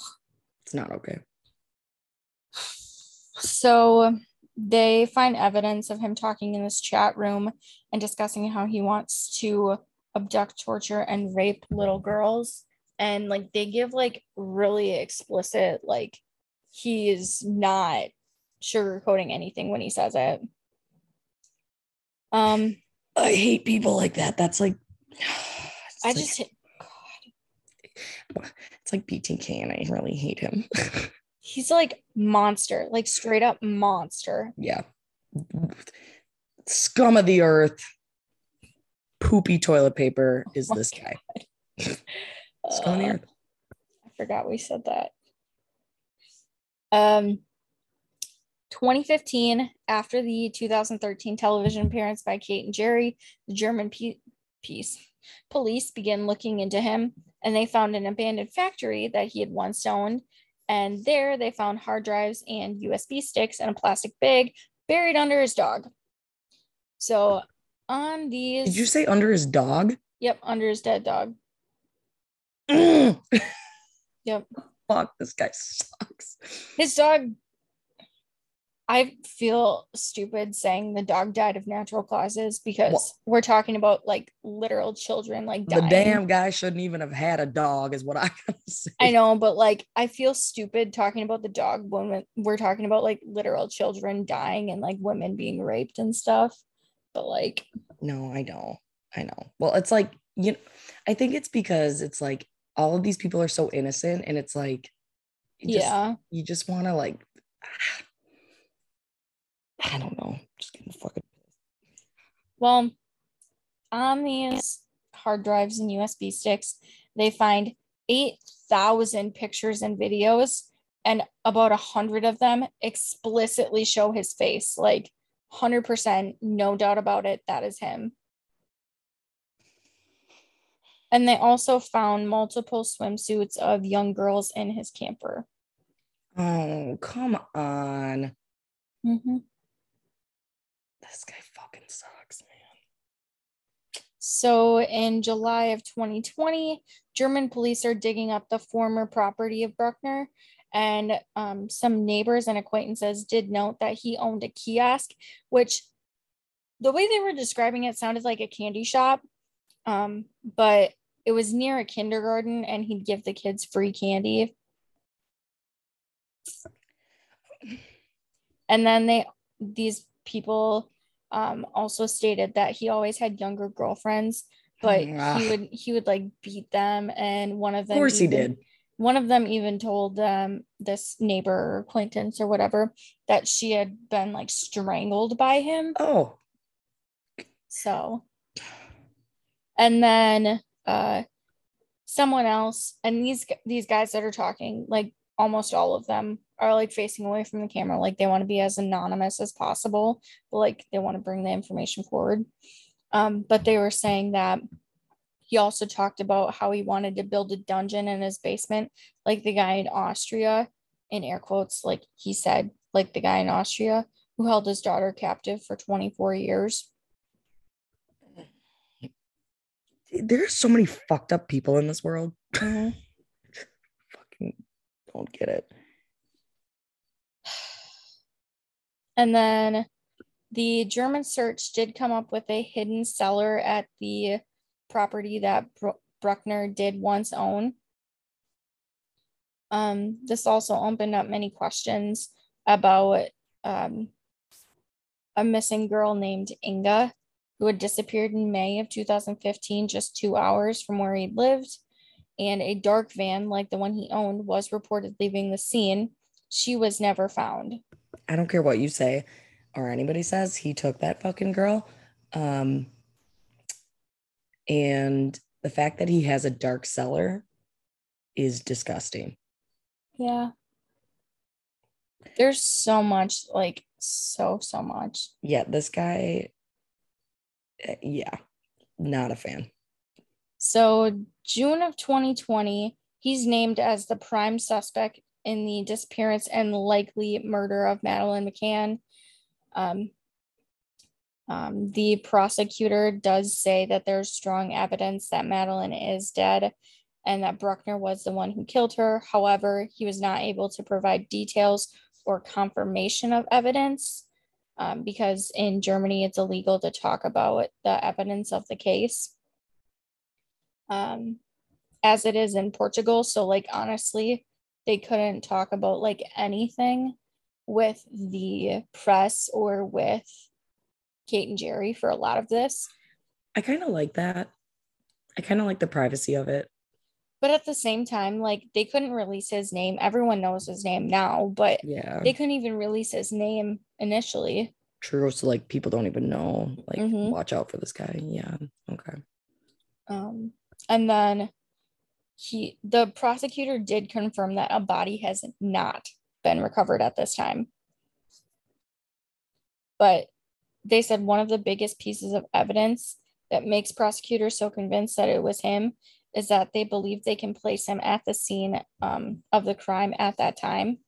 It's not okay. So they find evidence of him talking in this chat room and discussing how he wants to abduct, torture, and rape little girls. And like they give like really explicit, like he is not sugarcoating anything when he says it. Um I hate people like that. That's like I like, just God. It's like BTK and I really hate him. He's like monster, like straight up monster. Yeah. Scum of the earth poopy toilet paper is oh this guy. Scum uh, earth. I forgot we said that. Um, 2015, after the 2013 television appearance by Kate and Gerry, the German pe- peace police began looking into him and they found an abandoned factory that he had once owned. And there they found hard drives and USB sticks and a plastic bag buried under his dog. So on these. Did you say under his dog? Yep, under his dead dog. yep. Fuck, this guy sucks. His dog. I feel stupid saying the dog died of natural causes because what? we're talking about like literal children like dying. The damn guy shouldn't even have had a dog, is what I say. I know, but like I feel stupid talking about the dog when we're talking about like literal children dying and like women being raped and stuff but like no i know i know well it's like you know i think it's because it's like all of these people are so innocent and it's like just, yeah you just want to like i don't know just getting fucking well on these hard drives and usb sticks they find 8000 pictures and videos and about a hundred of them explicitly show his face like 100%, no doubt about it, that is him. And they also found multiple swimsuits of young girls in his camper. Oh, come on. Mm-hmm. This guy fucking sucks, man. So in July of 2020, German police are digging up the former property of Bruckner and um, some neighbors and acquaintances did note that he owned a kiosk, which the way they were describing it sounded like a candy shop, um, but it was near a kindergarten and he'd give the kids free candy. And then they, these people um, also stated that he always had younger girlfriends, but he would he would like beat them, and one of them. Of course, even, he did one of them even told um this neighbor or acquaintance or whatever that she had been like strangled by him. Oh, So, and then uh, someone else, and these these guys that are talking, like almost all of them are like facing away from the camera, like they want to be as anonymous as possible, but like they want to bring the information forward. Um, but they were saying that he also talked about how he wanted to build a dungeon in his basement, like the guy in Austria, in air quotes, like he said, like the guy in Austria who held his daughter captive for 24 years. there's so many fucked up people in this world. Mhm. Don't get it. And then the German search did come up with a hidden cellar at the property that Bruckner did once own. Um, this also opened up many questions about um, a missing girl named Inga, who had disappeared in May of 2015, just two hours from where he lived. And a dark van, like the one he owned, was reported leaving the scene. She was never found. I don't care what you say or anybody says. He took that fucking girl. Um, and the fact that he has a dark cellar is disgusting. Yeah. There's so much, like, so, so much. Yeah, this guy, eh, yeah, not a fan. So, June of 2020, he's named as the prime suspect in the disappearance and likely murder of Madeleine McCann. Um, um, the prosecutor does say that there's strong evidence that Madeleine is dead and that Bruckner was the one who killed her. However, he was not able to provide details or confirmation of evidence um, because in Germany it's illegal to talk about the evidence of the case. Um, as it is in Portugal. So, like, honestly, they couldn't talk about like anything with the press or with Kate and Gerry for a lot of this. I kind of like that. I kind of like the privacy of it. But at the same time, like they couldn't release his name. Everyone knows his name now, but Yeah, they couldn't even release his name initially. true. So like people don't even know. Like, Mhm. watch out for this guy. Yeah. Okay. Um, and then he, the prosecutor did confirm that a body has not been recovered at this time. But they said one of the biggest pieces of evidence that makes prosecutors so convinced that it was him is that they believe they can place him at the scene um, of the crime at that time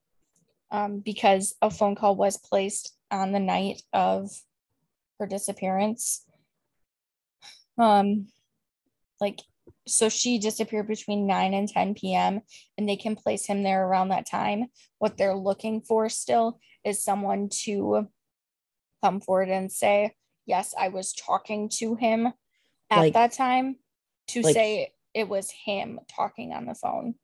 um, because a phone call was placed on the night of her disappearance. Um, like so she disappeared between 9 and 10 p.m. and they can place him there around that time. What they're looking for still is someone to come forward and say, Yes, I was talking to him at Like- that time to like- say it was him talking on the phone.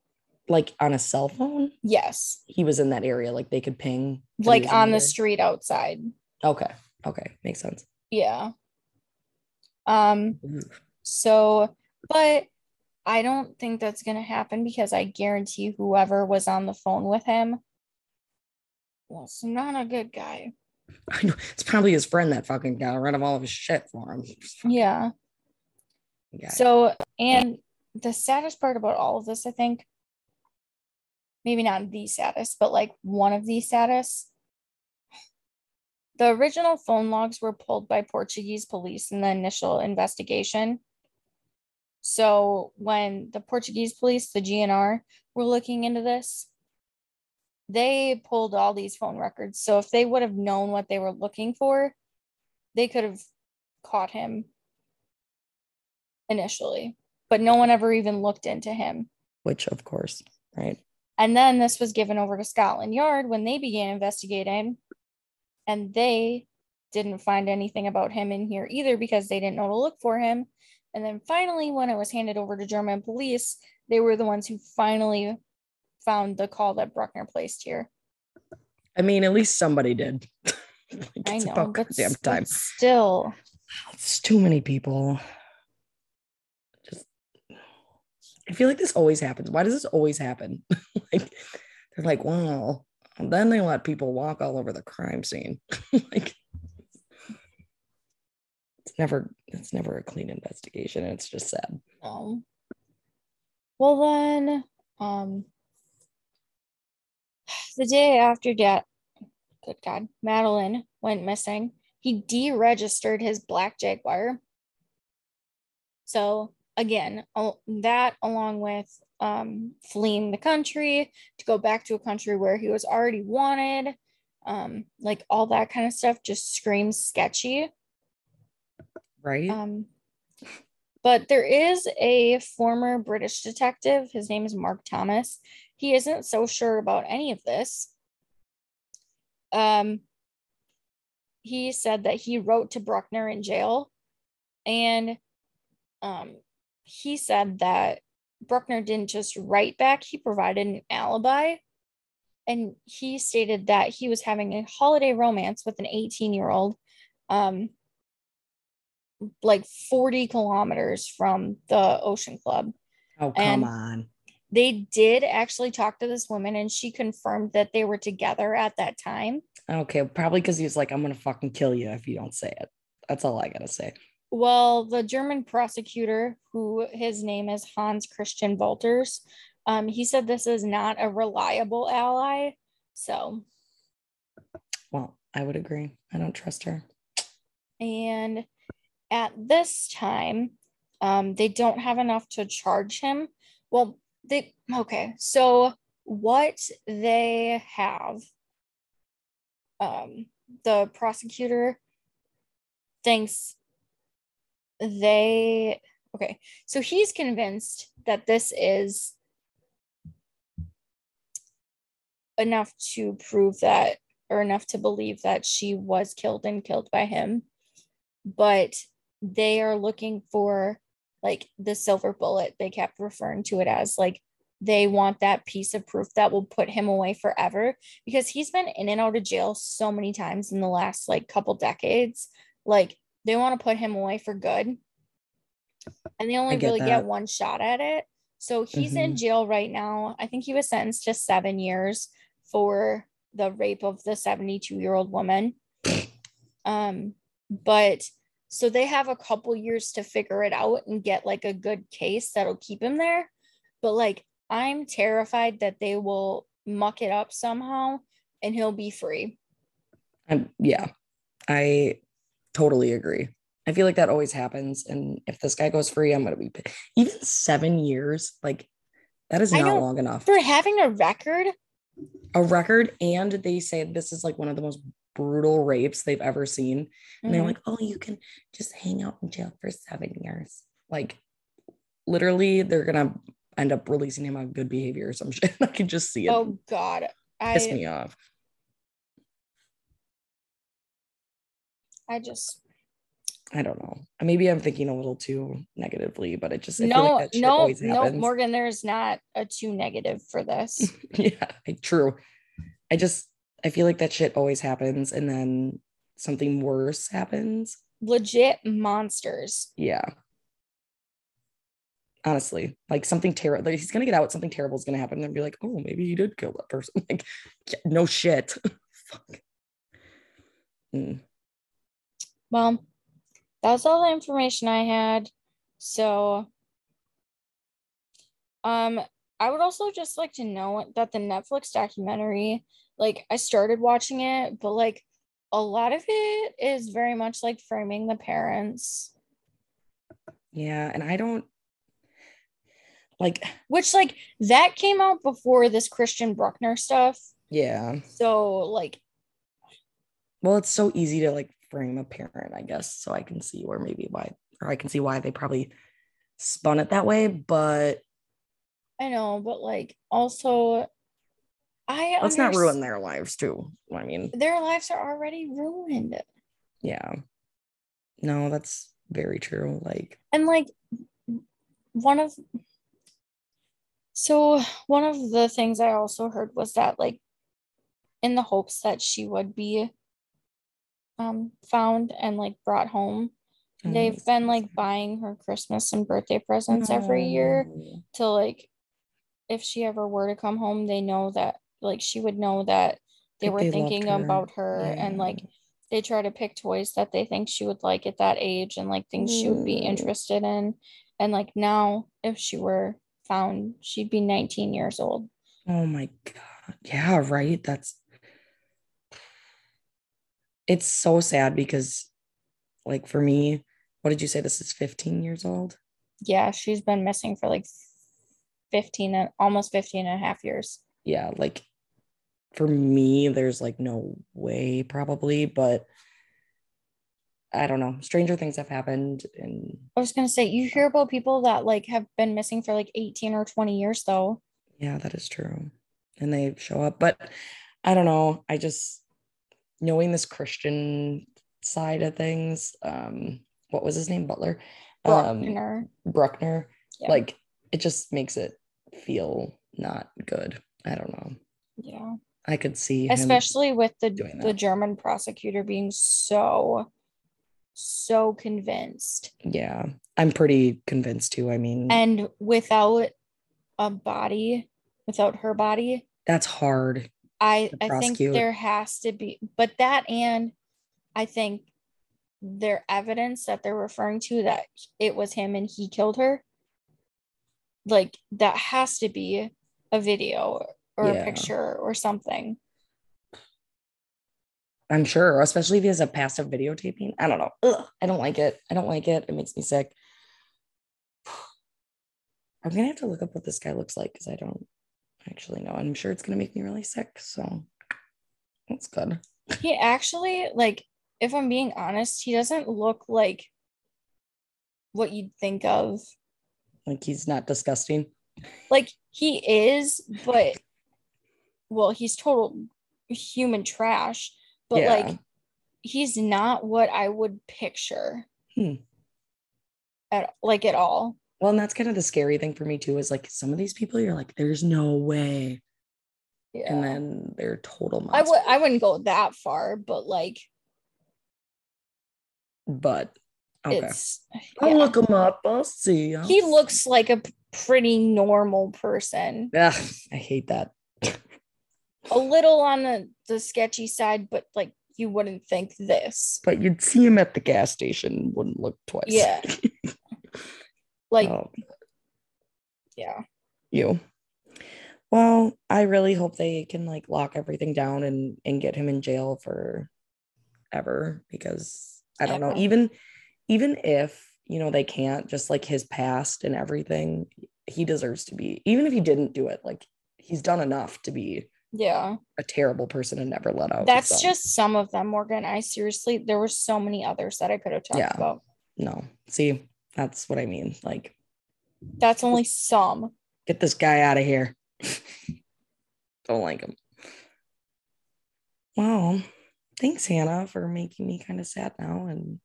Like on a cell phone, Yes, he was in that area. Like they could ping. like on the area. street outside. Okay. Okay. Makes sense. Yeah. Um, So, but I don't think that's going to happen because I guarantee whoever was on the phone with him was not a good guy. I know it's probably his friend that fucking got rid of all of his shit for him. Yeah. Yeah. So, and the saddest part about all of this, I think, maybe not the saddest, but like one of the saddest. The original phone logs were pulled by Portuguese police in the initial investigation. So, when the Portuguese police, the GNR, were looking into this, they pulled all these phone records. So, if they would have known what they were looking for, they could have caught him initially, but no one ever even looked into him. Which of course, right? And then this was given over to Scotland Yard when they began investigating, and they didn't find anything about him in here either because they didn't know to look for him. And then finally, when it was handed over to German police, they were the ones who finally found the call that Bruckner placed here. I mean, at least somebody did. I it's know, but, goddamn time. still, It's too many people. Just I feel like this always happens. Why does this always happen? like they're like, well, then they let people walk all over the crime scene. like it's never it's never a clean investigation. and It's just sad. Um, well then, um, the day after that, good God, Madeleine went missing. He deregistered his black Jaguar. So again, that along with um, fleeing the country to go back to a country where he was already wanted, um, like all that kind of stuff just screams sketchy. Right. Um, but there is a former British detective. His name is Mark Thomas. He isn't so sure about any of this. Um, he said that he wrote to Bruckner in jail and um, he said that Bruckner didn't just write back, he provided an alibi. And he stated that he was having a holiday romance with an 18 year old, um, like 40 kilometers from the Ocean Club. Oh, come and on. They did actually talk to this woman, and she confirmed that they were together at that time. Okay, probably because he was like, I'm going to fucking kill you if you don't say it. That's all I got to say. Well, the German prosecutor, who his name is Hans Christian Wolters, um, he said this is not a reliable ally. So, well, I would agree. I don't trust her. And at this time, um, they don't have enough to charge him. Well, they okay. So what they have, um, the prosecutor thinks they okay so he's convinced that this is enough to prove that or enough to believe that she was killed and killed by him but they are looking for like the silver bullet they kept referring to it as like they want that piece of proof that will put him away forever because he's been in and out of jail so many times in the last like couple decades like they want to put him away for good. And they only get really that. get one shot at it. So he's mm-hmm. in jail right now. I think he was sentenced to seven years for the rape of the 72 year old woman. Um, but so they have a couple years to figure it out and get like a good case that'll keep him there. But like, I'm terrified that they will muck it up somehow and he'll be free. Um, yeah, I Totally agree. I feel like that always happens. And if this guy goes free, I'm gonna be even seven years. Like that is not long enough for having a record. A record, and they say this is like one of the most brutal rapes they've ever seen. And mm-hmm. they're like, "Oh, you can just hang out in jail for seven years." Like, literally, they're gonna end up releasing him on good behavior or some shit. I can just see it. Oh God, piss I, me off. I just I don't know. Maybe I'm thinking a little too negatively, but it just I no, like no, no, Morgan. There's not a too negative for this. yeah, true. I just I feel like that shit always happens, and then something worse happens. Legit monsters. Yeah. Honestly, like something terrible. Like he's gonna get out. Something terrible is gonna happen, and be like, "Oh, maybe he did kill that person." Like, no shit. Fuck. Mm. Well, that's all the information I had. So, um, I would also just like to know that the Netflix documentary, like, I started watching it, but like, a lot of it is very much like framing the parents. Yeah, and I don't like which like that came out before this Christian Bruckner stuff. Yeah. So like well, it's so easy to like frame a parent, I guess. So I can see where maybe why, or I can see why they probably spun it that way. But I know, but like also, I let's not ruin their lives too. I mean, their lives are already ruined. Yeah. No, that's very true. Like, and like one of, so one of the things I also heard was that like in the hopes that she would be um, found and like brought home. Oh, They've been like buying her Christmas and birthday presents every year to like if she ever were to come home, they know that like she would know that they were they thinking her. about her and like they try to pick toys that they think she would like at that age and like things she would be Mm. interested in. And like now, if she were found, she'd be 19 years old. Oh my god. Yeah, right. That's it's so sad because like for me, what did you say this is 15 years old? Yeah, she's been missing for like 15 and almost 15 and a half years. Yeah, like for me there's like no way probably, but I don't know. Stranger things have happened and I was gonna say you hear about people that like have been missing for like 18 or 20 years though. yeah, that is true. And they show up, but I don't know. I just knowing this Christian side of things, um what was his name? Butler. Um Bruckner. Bruckner. Yeah. Like it just makes it feel not good. I don't know. yeah. I could see him- Especially with the the. German prosecutor being so so convinced yeah. I'm pretty convinced too. I mean, and without a body, without her body, that's hard. I I think there has to be, but that and I think their evidence that they're referring to that it was him and he killed her, like that has to be a video or Yeah. a picture or something. I'm sure, especially if he has a passive videotaping. I don't know. Ugh, I don't like it. I don't like it. It makes me sick. I'm gonna have to look up what this guy looks like because I don't actually know. I'm sure it's gonna make me really sick. So that's good. He actually, like, if I'm being honest, he doesn't look like what you'd think of. Like he's not disgusting. Like, he is, but well, he's total human trash, but Yeah. like, he's not what I would picture Hmm. at like at all. Well, and that's kind of the scary thing for me too, is like some of these people you're like, there's no way. Yeah. And then they're total I would I wouldn't go that far, but like but okay. it's I'll yeah. look him up. I'll see. I'll he see. looks like a pretty normal person. Yeah, I hate that. a little on the, the sketchy side, but like you wouldn't think this. But you'd see him at the gas station, wouldn't look twice. Yeah. Like, Oh, yeah. you. Well, I really hope they can like lock everything down and and get him in jail for ever because I don't know even even if you know they can't just like his past and everything he deserves to be even if he didn't do it like he's done enough to be Yeah. a terrible person and never let out That's so, just some of them, Morgan. I seriously, there were so many others that I could have talked Yeah. about. no see that's what I mean like That's only some. get this guy out of here don't like him well thanks hannah for making me kind of sad now and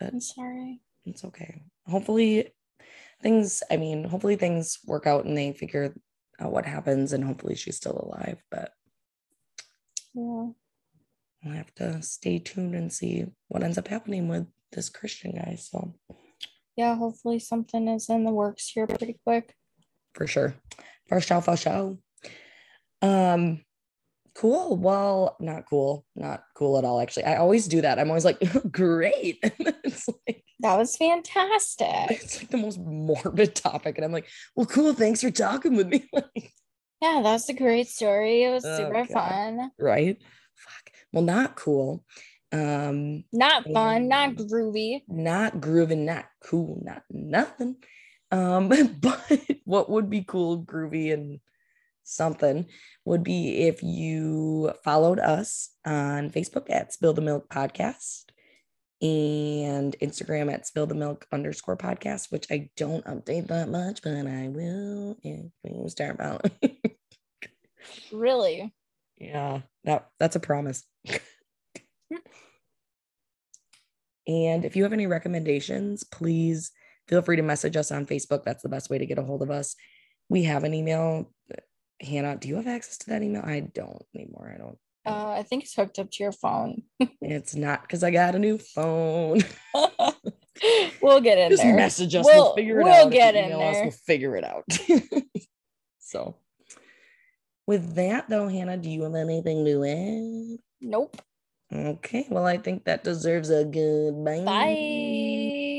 but I'm sorry. it's okay hopefully things i mean hopefully things work out and they figure out what happens and hopefully she's still alive but Yeah. we'll have to stay tuned and see what ends up happening with this christian guy so Yeah. Hopefully something is in the works here pretty quick. for sure for sure for sure um cool well not cool not cool at all actually i always do that i'm always like great like That was fantastic. it's like the most morbid topic and i'm like well cool thanks for talking with me like Yeah, that's a great story. It was Oh, super God. fun. right fuck well not cool um Not fun, not Mm. groovy. not grooving not cool not nothing um but what would be cool groovy and something would be if you followed us on facebook at spill the milk podcast and instagram at spill the milk underscore podcast which i don't update that much but i will if we start about Really. Yeah, that that's a promise. and if you have any recommendations, please feel free to message us on Facebook. That's the best way to get a hold of us. We have an email. Hannah, do you have access to that email? I don't anymore. I don't. Uh, I think it's hooked up to your phone. It's not because I got a new phone. we'll get in Just there. message us. We'll- We'll, figure it we'll out. You get in email us, there. we'll figure it out. so, with that, though, Hannah, do you have anything to add? Nope. Okay. Well, I think that deserves a goodbye. Bye.